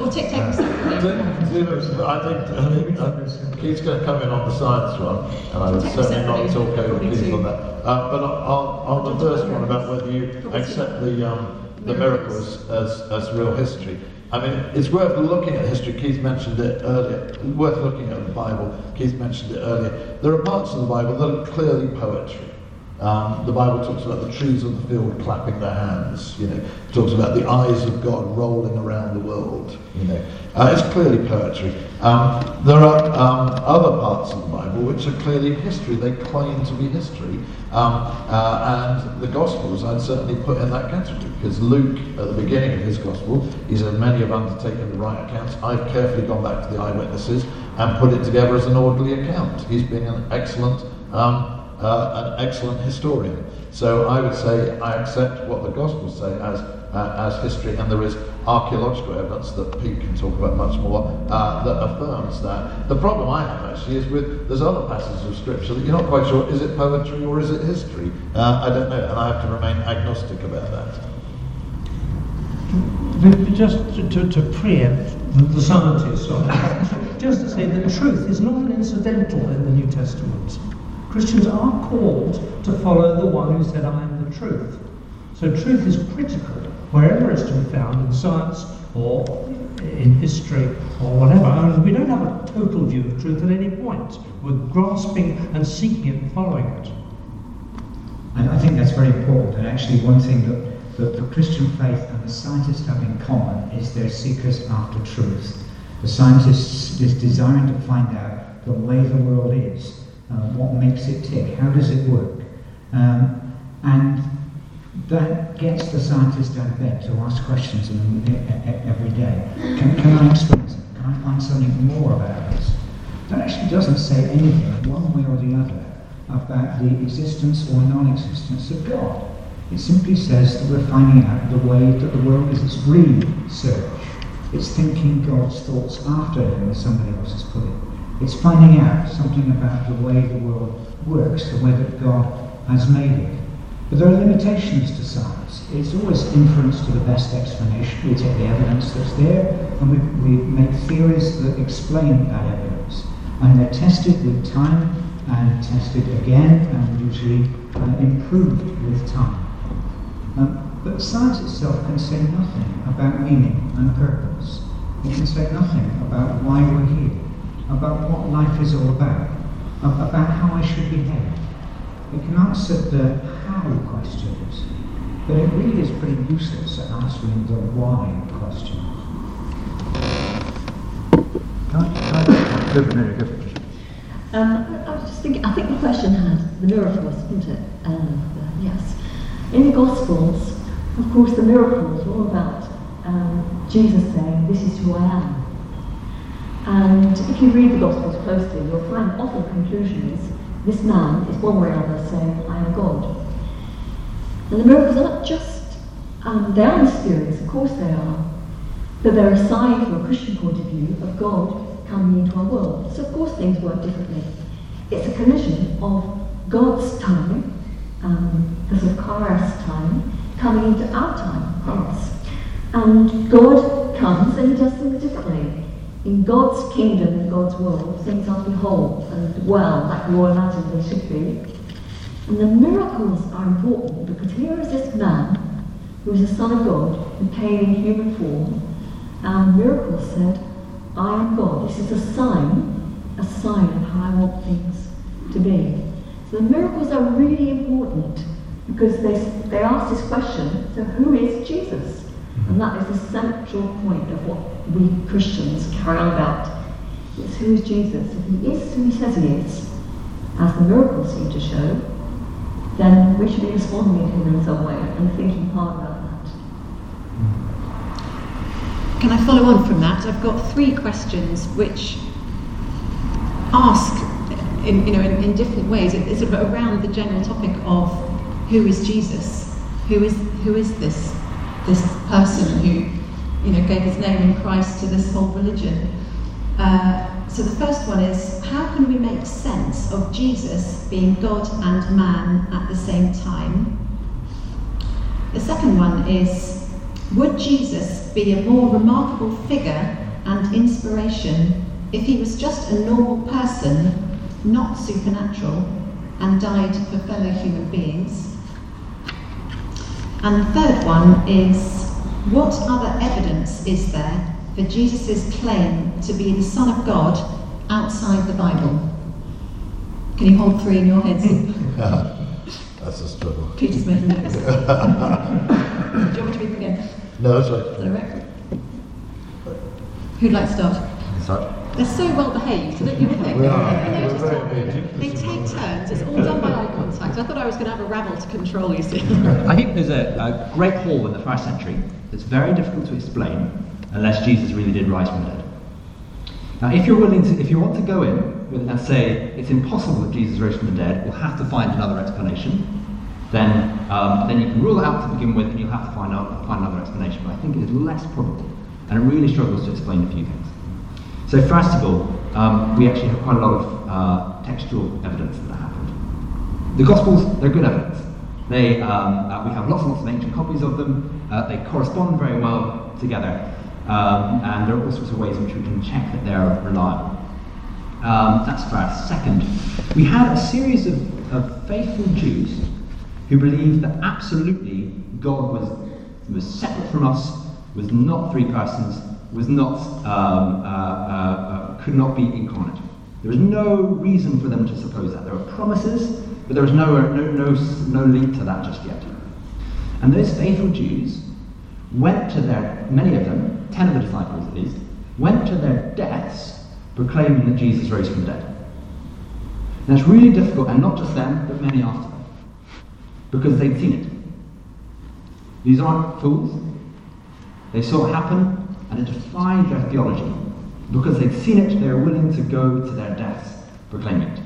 Or take, take
I think uh, Keith's going to come in on the science one, and I would certainly not talk over Keith on that. Uh, but on, on the first one about whether you accept the, um, the miracles as, as real history, I mean, it's worth looking at history. Keith mentioned it earlier. Worth looking at the Bible. Keith mentioned it earlier. There are parts of the Bible that are clearly poetry. Um, the Bible talks about the trees of the field clapping their hands. You know, it talks about the eyes of God rolling around the world. You know, uh, it's clearly poetry. Um, there are um, other parts of the Bible which are clearly history. They claim to be history, um, uh, and the Gospels I'd certainly put in that category because Luke, at the beginning of his Gospel, he said many have undertaken the right accounts. I've carefully gone back to the eyewitnesses and put it together as an orderly account. He's been an excellent. Uh, an excellent historian. So I would say I accept what the Gospels say as uh, as history, and there is archaeological evidence that Pete can talk about much more uh, that affirms that. The problem I have actually is with there's other passages of scripture that you're not quite sure is it poetry or is it history. Uh, I don't know, and I have to remain agnostic about that.
Just to, to, to preempt the scientists, just to say that truth is not incidental in the New Testament. Christians are called to follow the one who said, I am the truth. So truth is critical wherever it's to be found in science or in history or whatever. And we don't have a total view of truth at any point. We're grasping and seeking it and following it.
And I think that's very important. And actually, one thing that, that the Christian faith and the scientists have in common is they're seekers after truth. The scientist is desiring to find out the way the world is, uh, what makes it tick, how does it work. Um, and that gets the scientist out of bed to ask questions every day. Can, can I explain something? Can I find something more about this? That actually doesn't say anything, one way or the other, about the existence or non-existence of God. It simply says that we're finding out the way that the world is. It's research. It's thinking God's thoughts after him, as somebody else has put it. It's finding out something about the way the world works, the way that God has made it. But there are limitations to science. It's always inference to the best explanation. We take the evidence that's there and we, we make theories that explain that evidence. And they're tested with time and tested again and usually uh, improved with time. Um, but science itself can say nothing about meaning and purpose. It can say nothing about why we're here, about what life is all about, about how I should behave. It can answer the how questions, but it really is pretty useless at answering the why questions.
Um, I was just thinking, I think the question had the miracles, didn't it? Um, yes. In the Gospels, of course, the miracles are all about um, Jesus saying, This is who I am. And if you read the Gospels closely, you'll find often conclusions this man is one way or another saying, I am God. And the miracles aren't just, um, they are mysterious, of course they are, but they're a sign from a Christian point of view of God coming into our world. So of course things work differently. It's a collision of God's time, um, the sort of kairos time, coming into our time, us. And God comes and he does things differently in God's kingdom, in God's world, things are whole and well, like we all imagine they should be. And the miracles are important because here is this man who is the Son of God who came in human form, and miracles said, I am God. This is a sign, a sign of how I want things to be. So the miracles are really important because they, they ask this question, so who is Jesus? And that is the central point of what we Christians carry about. It's who is Jesus? If he is who he says he is, as the miracles seem to show, then we should be responding to him in some way and thinking hard about that.
Can I follow on from that? I've got three questions which ask, in, you know, in, in different ways. It's around the general topic of who is Jesus? Who is who is this this person who, you know, gave his name in Christ to this whole religion? Uh, so the first one is how can we make sense of Jesus being God and man at the same time? The second one is would Jesus be a more remarkable figure and inspiration if he was just a normal person, not supernatural, and died for fellow human beings? And the third one is what other evidence is there for Jesus' claim to be the Son of God outside the Bible? Can you hold three in your heads?
That's a struggle.
Peter's making notes. Do you want me to read them again?
No, that's
Is
right.
that all right? Who'd like to start?
Sorry.
They're so well behaved, so don't you think?
We are.
I
We're very
They take turns. It's all done by eye contact. I thought I was going to have a rabble to control, you see.
I think there's a, a great hall in the first century that's very difficult to explain unless Jesus really did rise from the dead. Now, if you're willing to, if you want to go in and say it's impossible that Jesus rose from the dead, we'll have to find another explanation. Then, um, then you can rule it out to begin with, and you'll have to find out find another explanation. But I think it is less probable, and it really struggles to explain a few things. So, first of all, um, we actually have quite a lot of uh, textual evidence that it happened. The Gospels, they're good evidence. They, um, uh, we have lots and lots of ancient copies of them. Uh, they correspond very well together. Um, and there are all sorts of ways in which we can check that they're reliable. Um, that's first. Second, we had a series of, of faithful Jews who believed that absolutely God was, was separate from us, was not three persons, was not, um, uh, uh, uh, could not be incarnate. There was no reason for them to suppose that. There were promises, but there was no, no, no, no link to that just yet. And those faithful Jews went to their, many of them, ten of the disciples at least, went to their deaths proclaiming that Jesus rose from the dead. And it's really difficult, and not just them, but many after them, because they'd seen it. These aren't fools. They saw it happen, and it defied their theology. Because they'd seen it, they were willing to go to their deaths proclaiming it.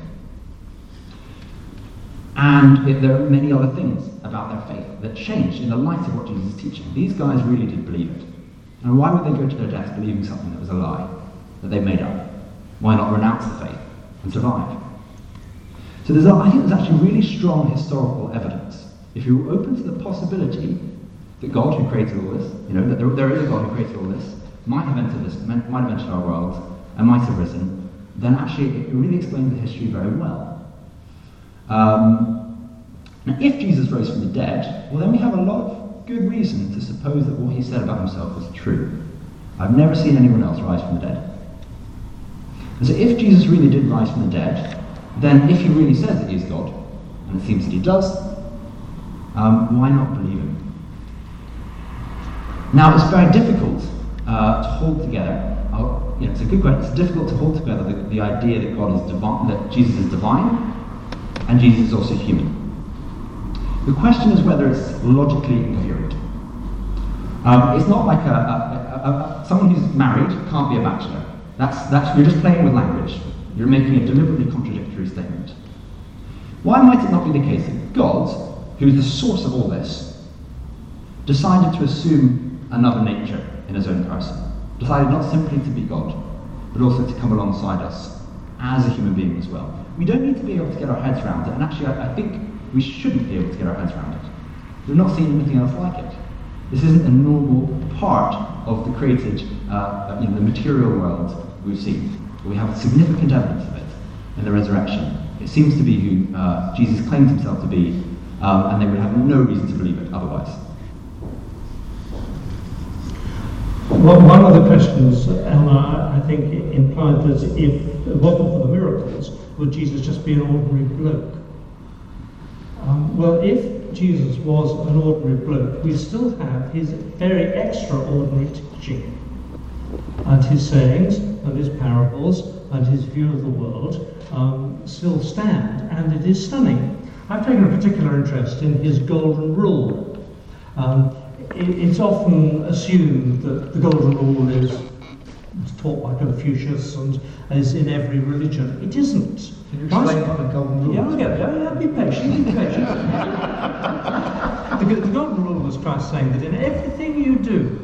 And there are many other things about their faith that changed in the light of what Jesus is teaching. These guys really did believe it. And why would they go to their deaths believing something that was a lie, that they made up? Why not renounce the faith and survive? So there's, I think there's actually really strong historical evidence. If you were open to the possibility that God, who created all this, you know, that there, there is a God who created all this, might have entered this, might have entered our world, and might have risen, then actually it really explains the history very well. Um, now, if Jesus rose from the dead, well, then we have a lot of good reason to suppose that what he said about himself was true. I've never seen anyone else rise from the dead. And so, if Jesus really did rise from the dead, then if he really says that he is God, and it seems that he does, um, why not believe him? Now, it's very difficult uh, to hold together. You know, it's a good question. It's difficult to hold together the, the idea that God is divine, that Jesus is divine, and Jesus is also human. The question is whether it's logically coherent. Um, it's not like a, a, a, a, someone who's married can't be a bachelor. That's, that's, you're just playing with language. You're making a deliberately contradictory statement. Why might it not be the case that God, who is the source of all this, decided to assume another nature in his own person? Decided not simply to be God, but also to come alongside us as a human being as well. We don't need to be able to get our heads around it, and actually, I, I think we shouldn't be able to get our heads around it. We've not seen anything else like it. This isn't a normal part of the created, uh, you know, the material world we've seen. We have significant evidence of it in the resurrection. It seems to be who uh, Jesus claims himself to be, um, and they would have no reason to believe it otherwise.
Well, one of the questions, Emma, I think implied that if it wasn't for the miracles, would Jesus just be an ordinary bloke? Um, well, if Jesus was an ordinary bloke, we still have his very extraordinary teaching, and his sayings, and his parables, and his view of the world um, still stand, and it is stunning. I've taken a particular interest in his golden rule. Um, it's often assumed that the golden rule is taught by Confucius and is in every religion. It isn't.
Can you explain what the golden rule
Yeah, get there. Yeah, be patient, be patient. the, the golden rule was Christ saying that in everything you do,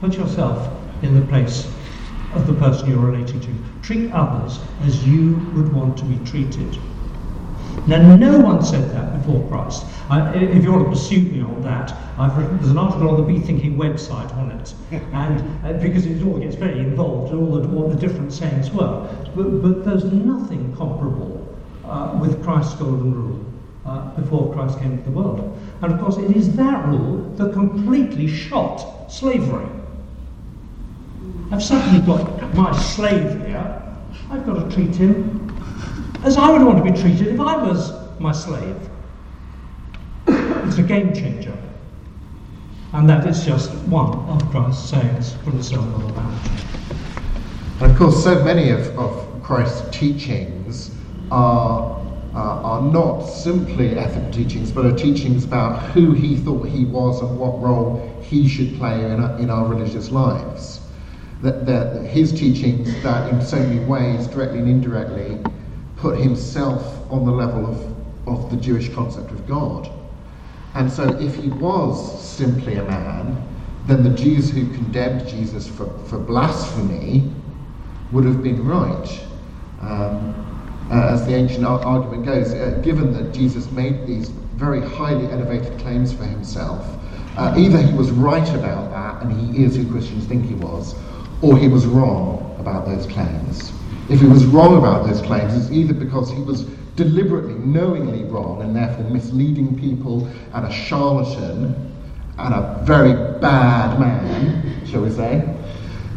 put yourself in the place of the person you're relating to. Treat others as you would want to be treated. Now, no one said that before Christ. If you want to pursue me on that, written, there's an article on the Be Thinking website on it, and uh, because it all gets very involved in all the, what the different sayings were. But, but there's nothing comparable uh, with Christ's golden rule uh, before Christ came into the world. And of course, it is that rule that completely shot slavery. I've suddenly got my slave here. I've got to treat him as I would want to be treated if I was my slave. It's a game changer. And that is just one of Christ's sayings from the Sermon on the Mount.
And of course, so many of, of Christ's teachings are, uh, are not simply ethical teachings, but are teachings about who he thought he was and what role he should play in our, in our religious lives. That, that his teachings that in so many ways, directly and indirectly, put himself on the level of, of the Jewish concept of God. And so, if he was simply a man, then the Jews who condemned Jesus for, for blasphemy would have been right. Um, uh, as the ancient ar- argument goes, uh, given that Jesus made these very highly elevated claims for himself, uh, either he was right about that and he is who Christians think he was, or he was wrong about those claims. If he was wrong about those claims, it's either because he was deliberately, knowingly wrong and therefore misleading people and a charlatan and a very bad man, shall we say,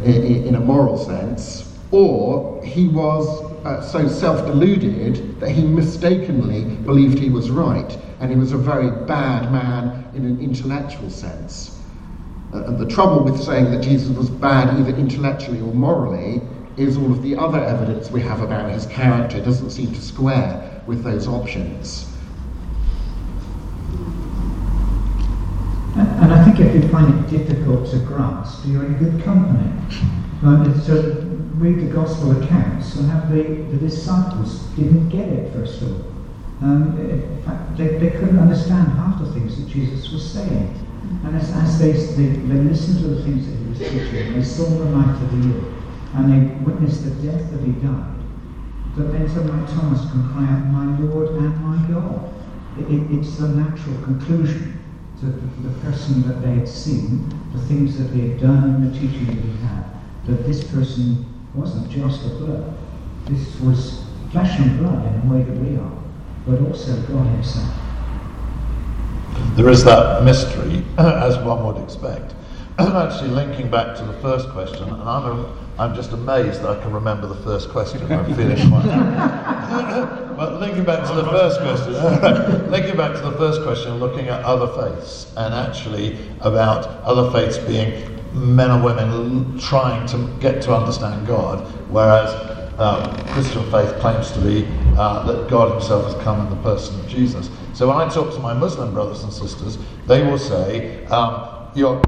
in, a moral sense, or he was uh, so self deluded that he mistakenly believed he was right and he was a very bad man in an intellectual sense. Uh, and the trouble with saying that Jesus was bad either intellectually or morally is all of the other evidence we have about his character doesn't seem to square with those options.
And, I think if you find it difficult to grasp, you're in good company. Uh, read the Gospel accounts and have the, the disciples didn't get it first of all. Um, in fact, they, they couldn't understand half the things that Jesus was saying. And as, as they, they, they listened to the things that he was teaching, they saw the light of the year, and they witnessed the death that he died, that then someone like Thomas can cry out, My Lord and my God. It, it, it's the natural conclusion to the, the person that they had seen, the things that they had done, and the teaching that he had, that this person wasn't just a blood. This was flesh and blood in the way that we are, but also God Himself.
There is that mystery, as one would expect. Actually, linking back to the first question, and I'm, a, I'm just amazed that I can remember the first question. I'm feeling quite. but linking back to the first question, linking back to the first question, looking at other faiths, and actually about other faiths being men and women trying to get to understand God, whereas uh, Christian faith claims to be uh, that God Himself has come in the person of Jesus. So when I talk to my Muslim brothers and sisters, they will say, um, "Your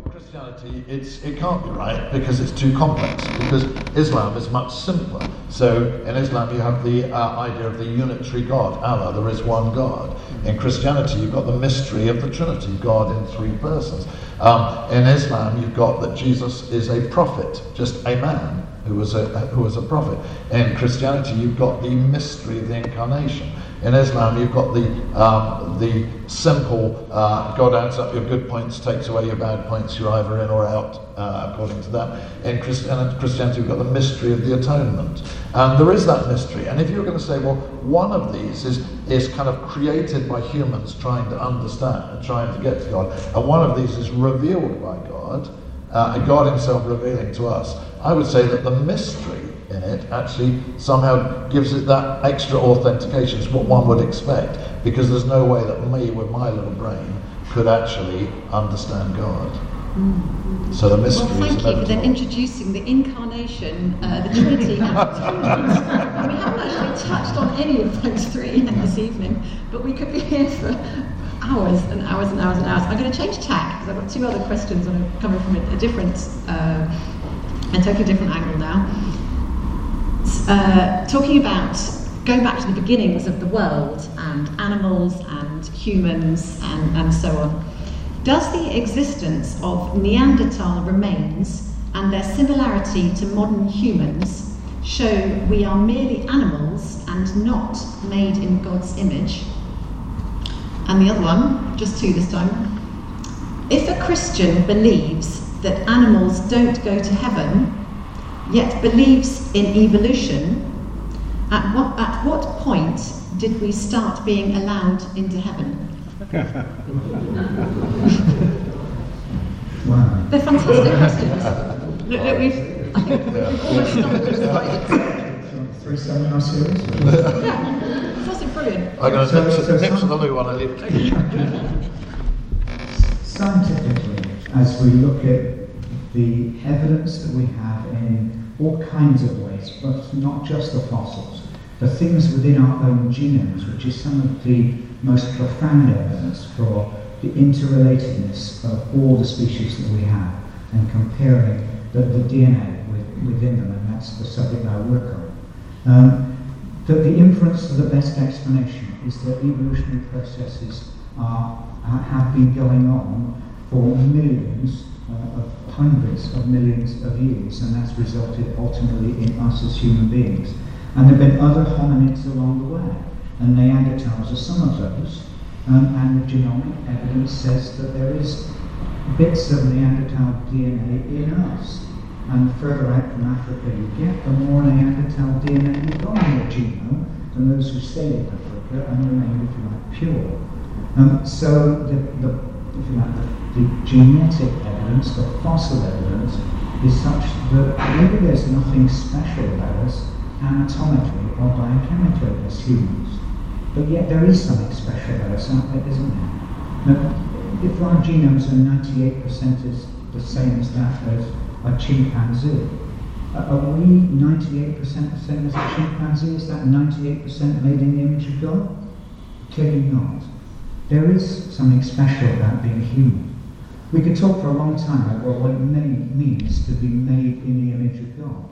It's, it can't be right because it's too complex. Because Islam is much simpler. So in Islam, you have the uh, idea of the unitary God, Allah. There is one God. In Christianity, you've got the mystery of the Trinity, God in three persons. Um, in Islam, you've got that Jesus is a prophet, just a man who was a, who was a prophet. In Christianity, you've got the mystery of the incarnation. In Islam, you've got the, um, the simple uh, God adds up your good points, takes away your bad points, you're either in or out, uh, according to that. In Christianity, you've got the mystery of the atonement. And there is that mystery. And if you're going to say, well, one of these is, is kind of created by humans trying to understand and trying to get to God, and one of these is revealed by God, uh, God Himself revealing to us, I would say that the mystery in it actually somehow gives it that extra authentication. It's what one would expect because there's no way that me, with my little brain, could actually understand God. Mm. So the mystery
well, thank you for then introducing the incarnation, uh, the Trinity, and we haven't actually touched on any of those three this evening, but we could be here for hours and hours and hours and hours. I'm going to change tack because I've got two other questions that are coming from a, a different, uh, a totally different angle now. Uh, talking about going back to the beginnings of the world and animals and humans and, and so on. Does the existence of Neanderthal remains and their similarity to modern humans show we are merely animals and not made in God's image? And the other one, just two this time. If a Christian believes that animals don't go to heaven, yet believes in evolution, at what, at what point did we start being allowed into heaven? wow. They're fantastic questions. Look, look, we've, I think we've almost
stopped Three seminar series?
yeah, that's brilliant.
I'm going to nip to, nip to the loo one, I leave.
Scientifically, as we look at the evidence that we have in all kinds of ways, but not just the fossils, the things within our own genomes, which is some of the most profound evidence for the interrelatedness of all the species that we have, and comparing the, the DNA with, within them, and that's the subject I work on. Um, that the inference of the best explanation is that evolutionary processes are, have been going on for millions uh, of hundreds of millions of years, and that's resulted ultimately in us as human beings. And there have been other hominids along the way, and Neanderthals are some of those. Um, and the genomic evidence says that there is bits of Neanderthal DNA in us. And the further out from Africa you get, the more Neanderthal DNA you've got in your genome than those who stay in Africa and remain, if you like, pure. Um, so the, the, if you like, the genetic evidence, the fossil evidence, is such that maybe there's nothing special about us anatomically or biochemically as humans. But yet there is something special about us out there, isn't there? Now, if our genomes are 98% is the same as that of a chimpanzee, are we 98% the same as a chimpanzee? Is that 98% made in the image of God? Clearly not. There is something special about being human. We could talk for a long time about what it means to be made in the image of God.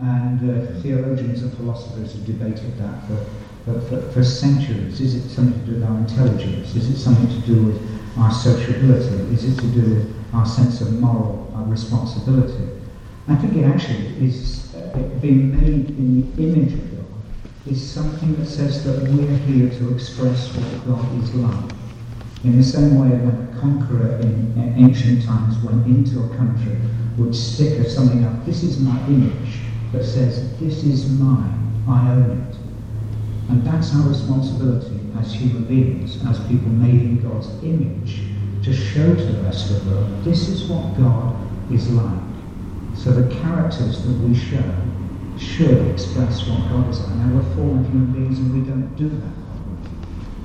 And uh, theologians and philosophers have debated that for, for, for, centuries. Is it something to do with our intelligence? Is it something to do with our sociability? Is it to do with our sense of moral uh, responsibility? I think it actually is uh, being made in the image of God is something that says that we're here to express what God is like. In the same way, when a conqueror in ancient times went into a country, would stick something up, this is my image, that says, this is mine, I own it. And that's our responsibility as human beings, as people made in God's image, to show to the rest of the world, this is what God is like. So the characters that we show should express what God is like. Now we're fallen human beings and we don't do that.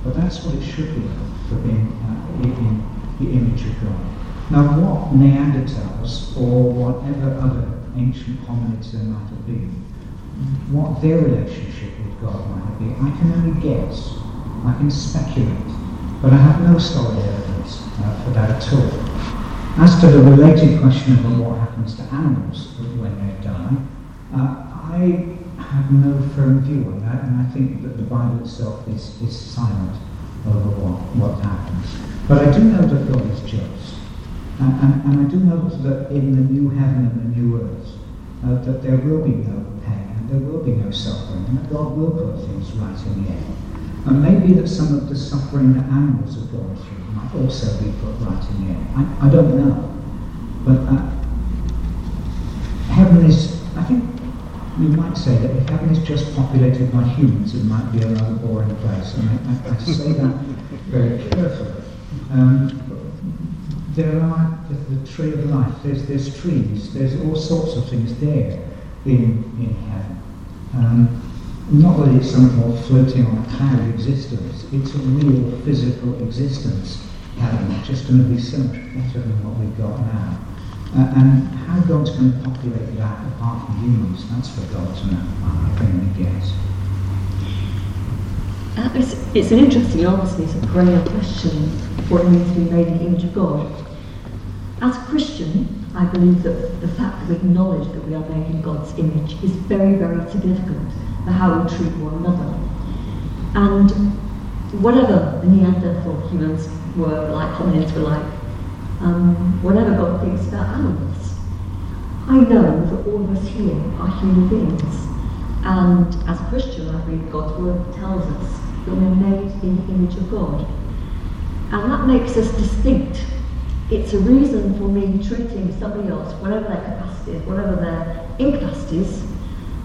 But that's what it should be for being uh, in the image of God. Now, what Neanderthals or whatever other ancient hominids there might have been, what their relationship with God might have been, I can only guess. I can speculate, but I have no solid evidence uh, for that at all. As to the related question of what happens to animals when they die, uh, I have no firm view on that, and I think that the Bible itself is, is silent over what, what happens. But I do know that God is just. And, and, and I do know that in the new heaven and the new earth, uh, that there will be no pain and there will be no suffering, and that God will put things right in the end. And maybe that some of the suffering that animals have gone through might also be put right in here. I, I don't know. But uh, heaven is, I think we might say that if heaven is just populated by humans, it might be a rather boring place. And I, I, I say that very carefully. Um, there are the, the, tree of life, there's, there's trees, there's all sorts of things there in, in heaven. Um, not that it's some more floating on cloud existence, it's a real physical existence. Heaven, just going to be so much better than what we've got now. Uh, and how God's going to populate that apart from humans, that's for God to know, I can only guess.
Uh, it's, it's, an interesting, obviously, it's a perennial question what it means to be made in the image of God. As a Christian, I believe that the fact that we acknowledge that we are made in God's image is very, very significant for how we treat one another. And whatever the Neanderthal humans were like, hominids were like, um, whatever God thinks about animals, I know that all of us here are human beings. And as a Christian, I believe God's word tells us that we're made in the image of God. And that makes us distinct. It's a reason for me treating somebody else, whatever their capacity is, whatever their incapacities,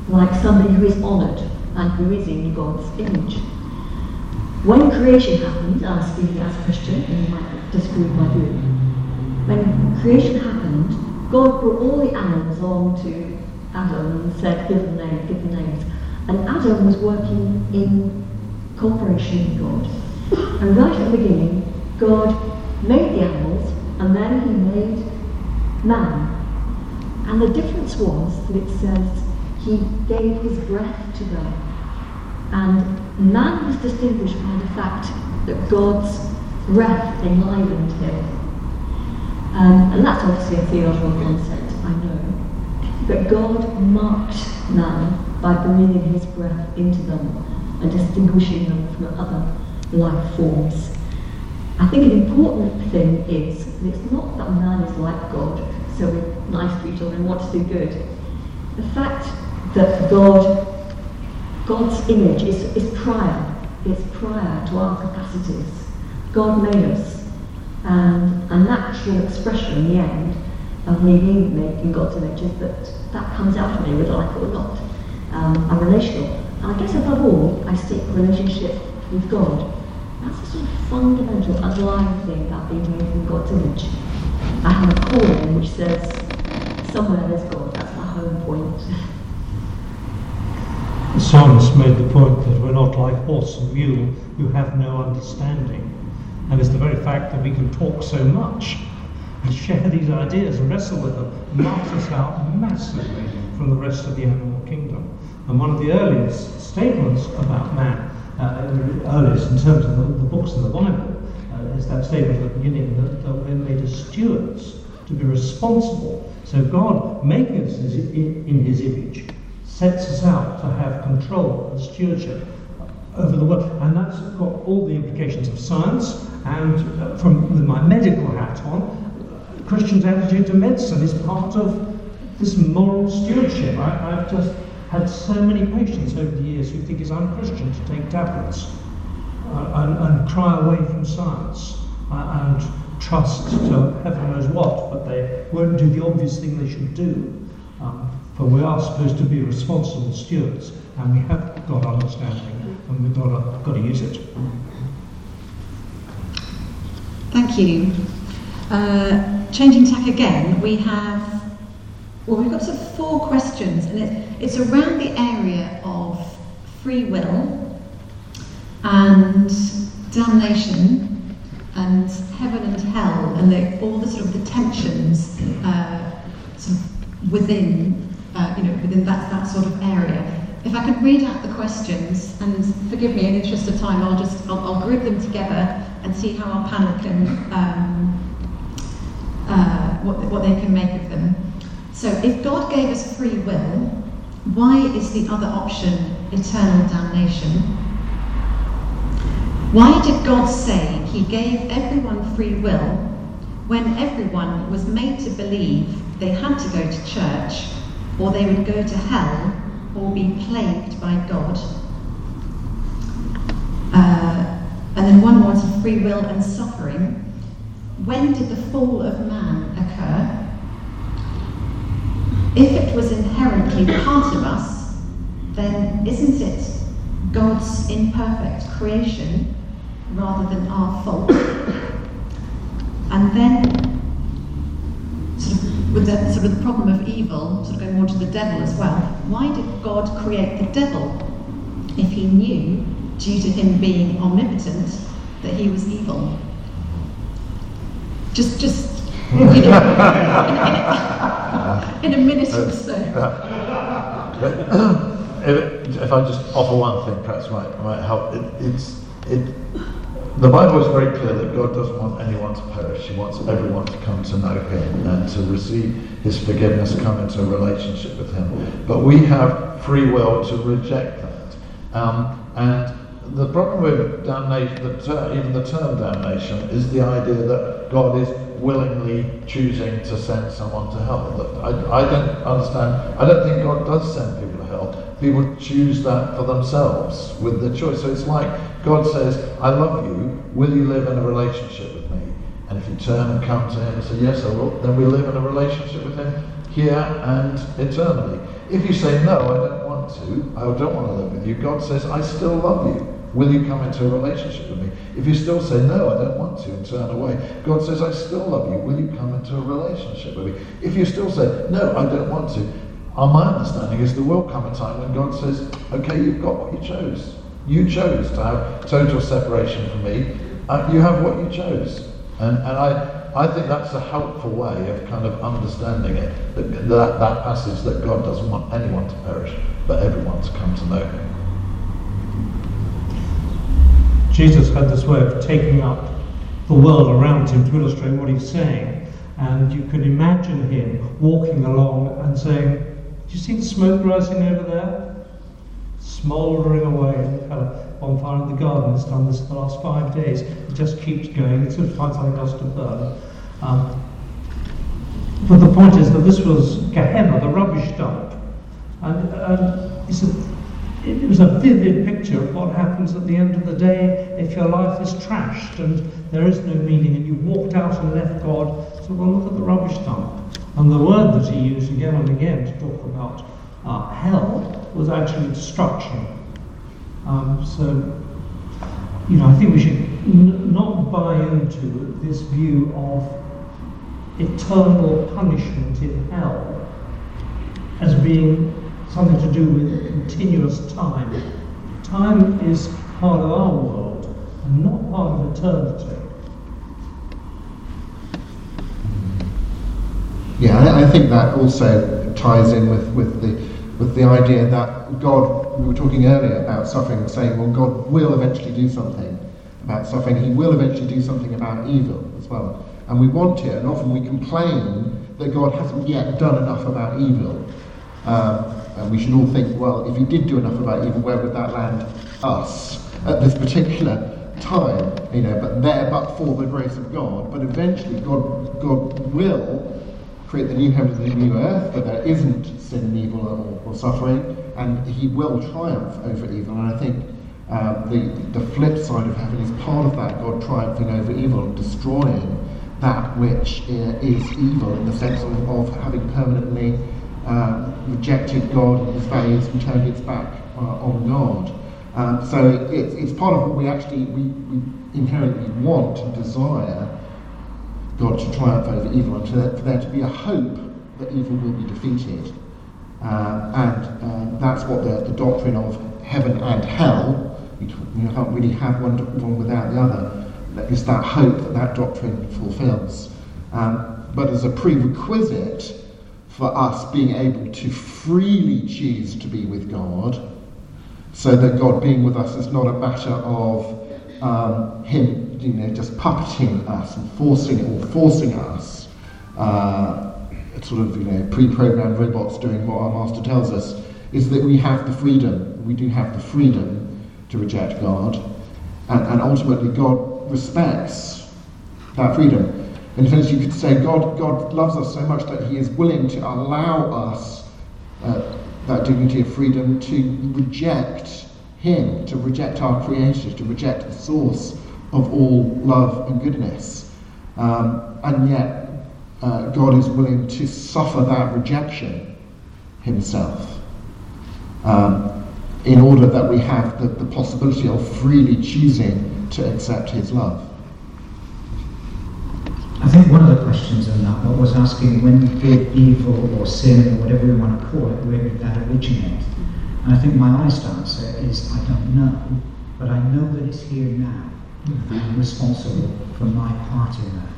like somebody who is honoured and who is in God's image. When creation happened, I'm speaking as a Christian, and you might disagree with my view. When creation happened, God brought all the animals along to Adam and said, give them names, give them names. And Adam was working in cooperation with God. And right at the beginning, God made the animals and then he made man. And the difference was that it says he gave his breath to them. And man was distinguished by the fact that God's breath enlivened him. Um, and that's obviously a theological concept, I know. But God marked man by breathing his breath into them and distinguishing them from other life forms. I think an important thing is that it's not that man is like God, so we're nice other and want to do good. The fact that God, God's image is, is prior, it's prior to our capacities. God made us, and a natural expression in the end of me being made in God's image is that that comes out of me whether I like it or not. Um, I'm relational. And I guess above all, I seek relationship with God that's a sort of fundamental underlying thing about being made in God's image. I have a calling which says, somewhere there's God, that's my home point.
Science made the point that we're not like horse and mule who have no understanding. And it's the very fact that we can talk so much and share these ideas and wrestle with them marks us out massively from the rest of the animal kingdom. And one of the earliest statements about man uh, earliest in terms of the, the books in the Bible uh, is that statement at the beginning that, that we're made as stewards to be responsible. So God, making us in, in His image, sets us out to have control and stewardship over the world. And that's got all the implications of science. And uh, from with my medical hat on, Christian's attitude to medicine is part of this moral stewardship. I, have just had so many patients over the years who think it's unchristian to take tablets uh, and, and, cry away from science uh, and trust to heaven knows what, but they won't do the obvious thing they should do. Um, but we are supposed to be responsible stewards, and we have got understanding, and we've got to, got to use it.
Thank you. Uh, changing tack again, we have well, we've got sort of four questions, and it, it's around the area of free will and damnation and heaven and hell and the, all the sort of the tensions uh, sort of within, uh, you know, within that, that sort of area. If I could read out the questions, and forgive me, in the interest of time, I'll just I'll, I'll group them together and see how our panel can um, uh, what, what they can make of them. So if God gave us free will, why is the other option eternal damnation? Why did God say he gave everyone free will when everyone was made to believe they had to go to church or they would go to hell or be plagued by God? Uh, then one to free will and suffering. When did the fall of man occur? If it was inherently part of us, then isn't it God's imperfect creation rather than our fault? And then, sort of, with the sort of the problem of evil, sort of going more to the devil as well. Why did God create the devil if He knew, due to Him being omnipotent, that He was evil? Just, just you know, in, in, in, a minute or so.
if, if, I just offer one thing, perhaps might might help. It, it's it. The Bible is very clear that God doesn't want anyone to perish. He wants everyone to come to know Him and to receive His forgiveness, come into a relationship with Him. But we have free will to reject that. Um, and the problem with damnation, the ter- even the term damnation, is the idea that God is willingly choosing to send someone to hell. I, I don't understand. I don't think God does send people to hell. People choose that for themselves with the choice. So it's like God says, I love you. Will you live in a relationship with me? And if you turn and come to Him and say, Yes, I will, then we live in a relationship with Him here and eternally. If you say, No, I don't want to, I don't want to live with you, God says, I still love you. Will you come into a relationship with me? If you still say, no, I don't want to, and turn away, God says, I still love you. Will you come into a relationship with me? If you still say, no, I don't want to, uh, my understanding is there will come a time when God says, okay, you've got what you chose. You chose to have total separation from me. Uh, you have what you chose. And, and I, I think that's a helpful way of kind of understanding it, that, that, that passage that God doesn't want anyone to perish, but everyone to come to know Him.
Jesus had this way of taking up the world around him to illustrate what he's saying. And you can imagine him walking along and saying, Do you see the smoke rising over there? Smouldering away. We've had bonfire in the garden. It's done this for the last five days. It just keeps going. It sort of finds something else to burn. Um, but the point is that this was Gehenna, the rubbish dump. And, and it's a it was a vivid picture of what happens at the end of the day if your life is trashed and there is no meaning and you walked out and left God. So, well, look at the rubbish dump. And the word that he used again and again to talk about uh, hell was actually destruction. Um, so, you know, I think we should n- not buy into this view of eternal punishment in hell as being something to do with continuous time. Time is part of our world and not part of eternity.
Yeah, I, I think that also ties in with, with the with the idea that God, we were talking earlier about suffering, saying, well, God will eventually do something about suffering. He will eventually do something about evil as well. And we want it, and often we complain that God hasn't yet done enough about evil. Um, and we should all think, well, if he did do enough about evil, where would that land us at this particular time? You know, but there, but for the grace of God. But eventually, God, God will create the new heavens and the new earth, where there isn't sin and evil or, or suffering, and He will triumph over evil. And I think um, the, the flip side of heaven is part of that God triumphing over evil and destroying that which uh, is evil in the sense of, of having permanently uh, rejected God and his values and turned its back uh, on God. Um, so it, it's part of what we actually we, we inherently want and desire God to triumph over evil and to, for there to be a hope that evil will be defeated. Uh, and uh, that's what the, the, doctrine of heaven and hell, you can't really have one, one without the other, is that hope that that doctrine fulfills. Um, but as a prerequisite, for us being able to freely choose to be with God, so that God being with us is not a matter of um, Him, you know, just puppeting us and forcing or forcing us, uh, sort of, you know, pre-programmed robots doing what our Master tells us, is that we have the freedom. We do have the freedom to reject God, and, and ultimately God respects that freedom. In sense, you could say God, God loves us so much that He is willing to allow us uh, that dignity of freedom to reject Him, to reject our Creator, to reject the source of all love and goodness. Um, and yet, uh, God is willing to suffer that rejection himself um, in order that we have the, the possibility of freely choosing to accept his love.
I think one of the questions in that was asking when did evil or sin or whatever we want to call it, where did that originate? And I think my honest answer is I don't know, but I know that it's here now. Mm-hmm. I'm responsible for my part in that.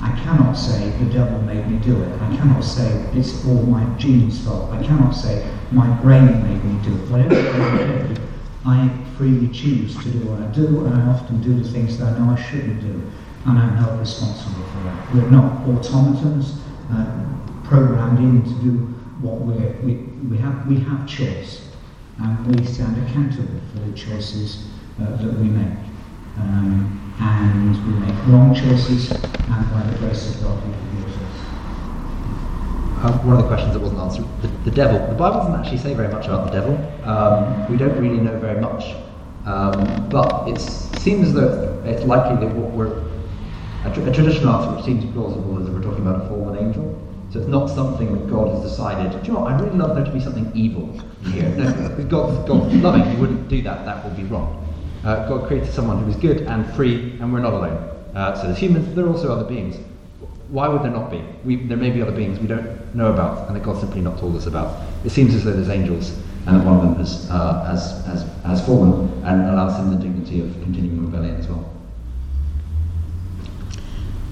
I cannot say the devil made me do it. I cannot say it's all my genes' fault. I cannot say my brain made me do it. Whatever I do, I freely choose to do what I do, and I often do the things that I know I shouldn't do and I'm held responsible for that. We're not automatons uh, programmed in to do what we're, we, we, have, we have choice, and we stand accountable for the choices uh, that we make. Um, and we make wrong choices, and by the grace of God, we forgive us.
Um, one of the questions that wasn't answered, the, the, devil. The Bible doesn't actually say very much about the devil. Um, we don't really know very much. Um, but it seems though it's likely that what we're a, tra- a traditional answer which seems plausible is that we're talking about a fallen angel. So it's not something that God has decided, do you know what, I really love there to be something evil here. No, God, God's loving, He wouldn't do that, that would be wrong. Uh, God created someone who is good and free, and we're not alone. Uh, so there's humans, there are also other beings. Why would there not be? We, there may be other beings we don't know about, and that God's simply not told us about. It seems as though there's angels, and that one of them has, uh, has, has, has fallen, and allows him the dignity of continuing rebellion as well.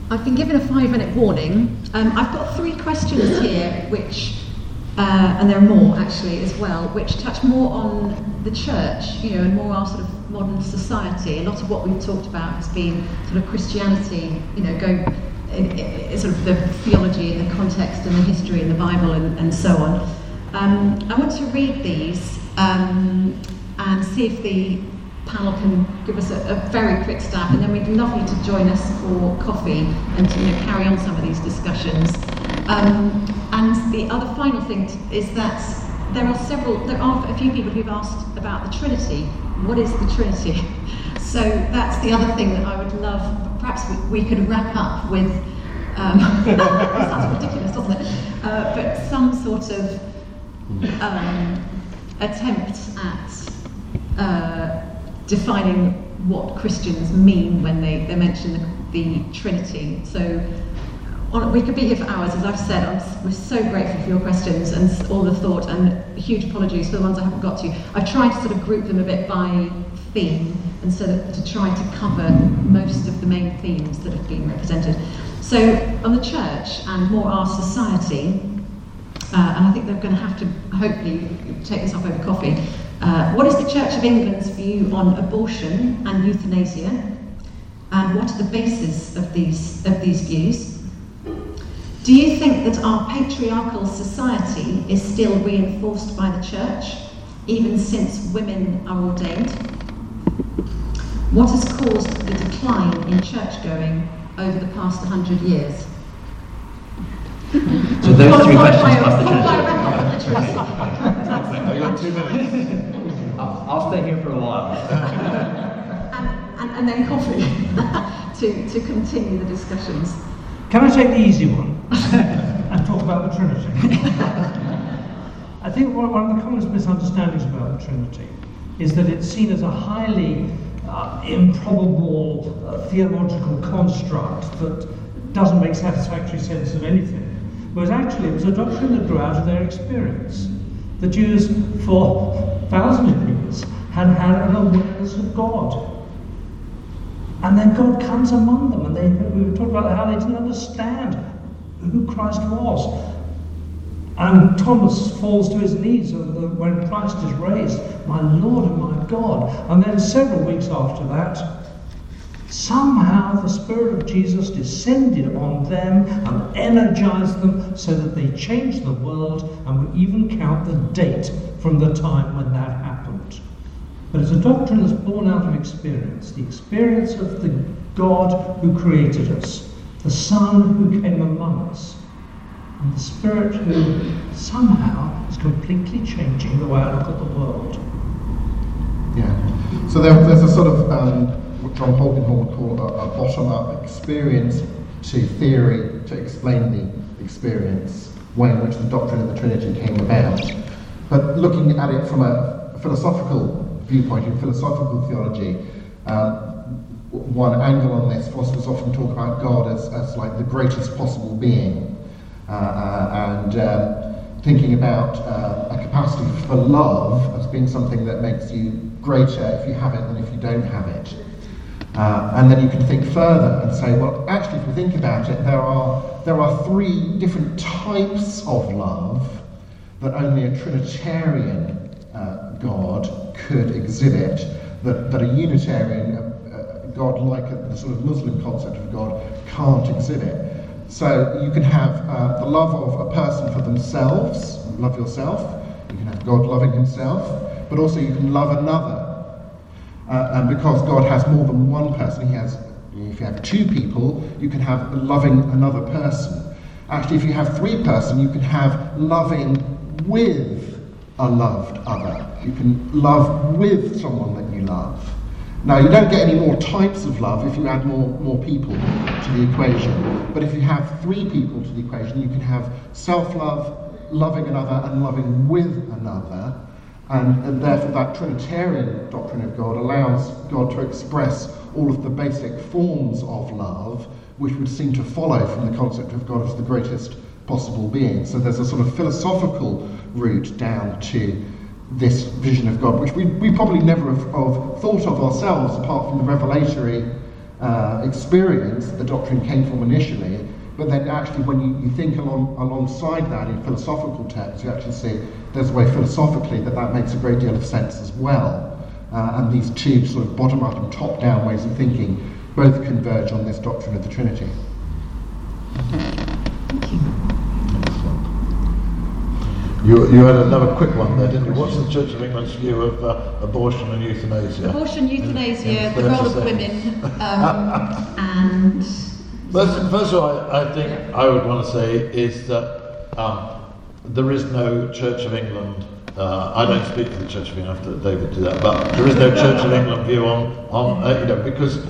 I've been given a five minute warning. Um, I've got three questions here, which, uh, and there are more actually as well, which touch more on the church, you know, and more our sort of modern society. A lot of what we've talked about has been sort of Christianity, you know, going in, in, sort of the theology and the context and the history and the Bible and, and so on. Um, I want to read these um, and see if the panel can give us a, a, very quick stab, and then we'd love you to join us for coffee and to you know, carry on some of these discussions. Um, and the other final thing t- is that there are several, there are a few people who've asked about the Trinity. What is the Trinity? so that's the other thing that I would love. Perhaps we, we could wrap up with. Um, sounds ridiculous, doesn't it? Uh, but some sort of um, attempt at. Uh, defining what Christians mean when they, they mention the, the Trinity. So on, we could be here for hours, as I've said. I'm, we're so grateful for your questions and all the thought, and huge apologies for the ones I haven't got to. I've tried to sort of group them a bit by theme, and so that, to try to cover most of the main themes that have been represented. So on the church and more our society, uh, and I think they're going to have to hopefully take this up over coffee. Uh, what is the Church of England's view on abortion and euthanasia? And what are the basis of these, of these views? Do you think that our patriarchal society is still reinforced by the church, even since women are ordained? What has caused the decline in church going over the past 100 years?
So those three questions plus the Trinity.
I got two minutes.
I'll, I'll stay here for a while.
and, and, and then coffee to, to continue the discussions.
Can I take the easy one and talk about the Trinity? I think one of the commonest misunderstandings about the Trinity is that it's seen as a highly uh, improbable uh, theological construct that doesn't make satisfactory sense of anything. Whereas actually it was a doctrine that grew out of their experience. The Jews, for thousands of years, had had an awareness of God. And then God comes among them, and they, we were talking about how they didn't understand who Christ was. And Thomas falls to his knees when Christ is raised, my Lord and my God. And then several weeks after that, somehow the Spirit of Jesus descended on them and energized them so that they changed the world and would even count the date from the time when that happened. But it's a doctrine that's born out of experience the experience of the God who created us, the Son who came among us, and the Spirit who somehow is completely changing the way I look at the world.
Yeah. So there, there's a sort of um, John Polkinghorne would call a, a bottom-up experience to theory to explain the experience way in which the doctrine of the Trinity came about. But looking at it from a philosophical viewpoint, in philosophical theology, um, one angle on this, philosophers often talk about God as, as like the greatest possible being. Uh, uh, and um, thinking about uh, a capacity for love as being something that makes you greater if you have it than if you don't have it. Uh, and then you can think further and say, well, actually, if we think about it, there are, there are three different types of love that only a Trinitarian uh, God could exhibit, that, that a Unitarian uh, God, like a, the sort of Muslim concept of God, can't exhibit. So you can have uh, the love of a person for themselves, love yourself, you can have God loving himself, but also you can love another uh, and because God has more than one person, He has, if you have two people, you can have loving another person. Actually, if you have three person, you can have loving with a loved other. You can love with someone that you love. Now, you don't get any more types of love if you add more, more people to the equation. But if you have three people to the equation, you can have self love, loving another, and loving with another. And, and therefore, that Trinitarian doctrine of God allows God to express all of the basic forms of love, which would seem to follow from the concept of God as the greatest possible being. So there's a sort of philosophical route down to this vision of God, which we, we probably never have, have thought of ourselves apart from the revelatory uh, experience the doctrine came from initially. But then actually when you, you think along, alongside that in philosophical terms, you actually see there's a way philosophically that that makes a great deal of sense as well. Uh, and these two sort of bottom up and top down ways of thinking both converge on this doctrine of the Trinity.
Thank You, you had another quick one there, didn't you? What's the Church of England's view of uh, abortion and euthanasia?
Abortion, euthanasia, the role of women, um, and
First, first of all, I, I, think I would want to say is that um, there is no Church of England. Uh, I don't speak for the Church of England after David do that, but there is no Church of England view on, on uh, you know, because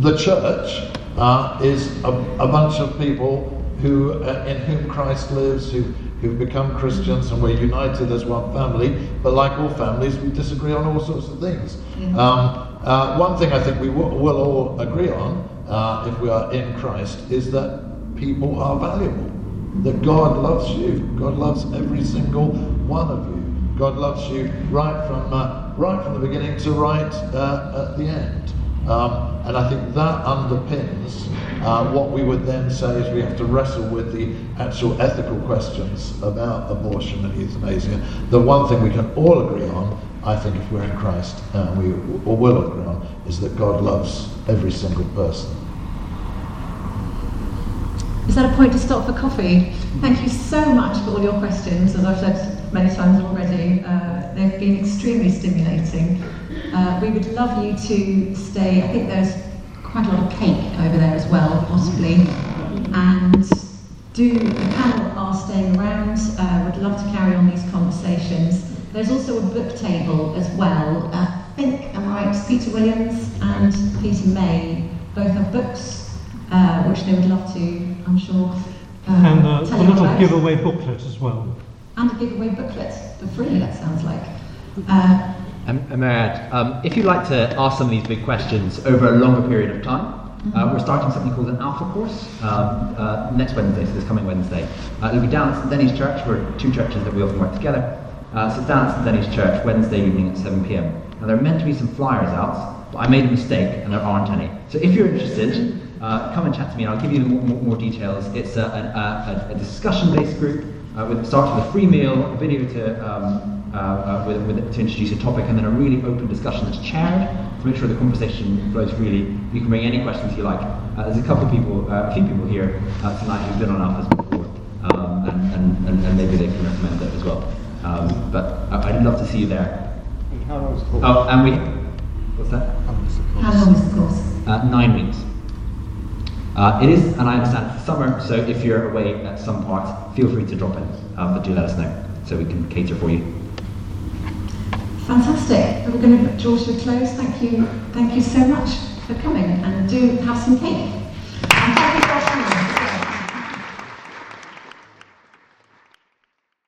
the church uh, is a, a, bunch of people who, uh, in whom Christ lives, who who've become Christians, and we're united as one family. But like all families, we disagree on all sorts of things. Mm-hmm. Um, uh, one thing I think we w- will all agree on uh, if we are in Christ, is that people are valuable. That God loves you. God loves every single one of you. God loves you right from uh, right from the beginning to right uh, at the end. Um, and I think that underpins uh, what we would then say is we have to wrestle with the actual ethical questions about abortion and euthanasia. The one thing we can all agree on, I think, if we're in Christ, and we all will agree on, is that God loves every single person.
Is that a point to stop for coffee? Thank you so much for all your questions. As I've said many times already, uh, they've been extremely stimulating. Uh, we would love you to stay. I think there's quite a lot of cake over there as well, possibly. And do the panel are staying around. Uh, would love to carry on these conversations. There's also a book table as well. Uh, I think, am I right? Peter Williams and Peter May both have books, uh, which they would love to, I'm sure.
Uh, and uh, a little about. giveaway booklet as well.
And a giveaway booklet for free, that sounds like. Uh,
and, and um, if you'd like to ask some of these big questions over a longer period of time, uh, mm-hmm. we're starting something called an Alpha course um, uh, next Wednesday, so this coming Wednesday. Uh, it'll be down at St Denys Church. We're two churches that we often work together. Uh, so it's down at St Denys Church Wednesday evening at 7 pm. Now, there are meant to be some flyers out, but I made a mistake and there aren't any. So if you're interested, uh, come and chat to me and I'll give you more, more, more details. It's a, a, a, a discussion based group. Uh, with, starts with a free meal, a video to um, uh, uh, with, with, to introduce a topic, and then a really open discussion that's chaired to make sure the conversation flows freely. You can bring any questions you like. Uh, there's a couple of people, uh, a few people here uh, tonight who've been on Alphas before, um, and, and, and, and, maybe they can recommend it as well. Um, but I, would love to see you there.
How long is the course?
Oh, and we. What's that?
How long is the course?
Uh, nine weeks. Uh, it is, and I understand, summer, so if you're away at some part, feel free to drop in, um, but do let us know so we can cater for you.
Fantastic. We're going to draw to a close. Thank you. Thank you so much. for coming and do have some cake.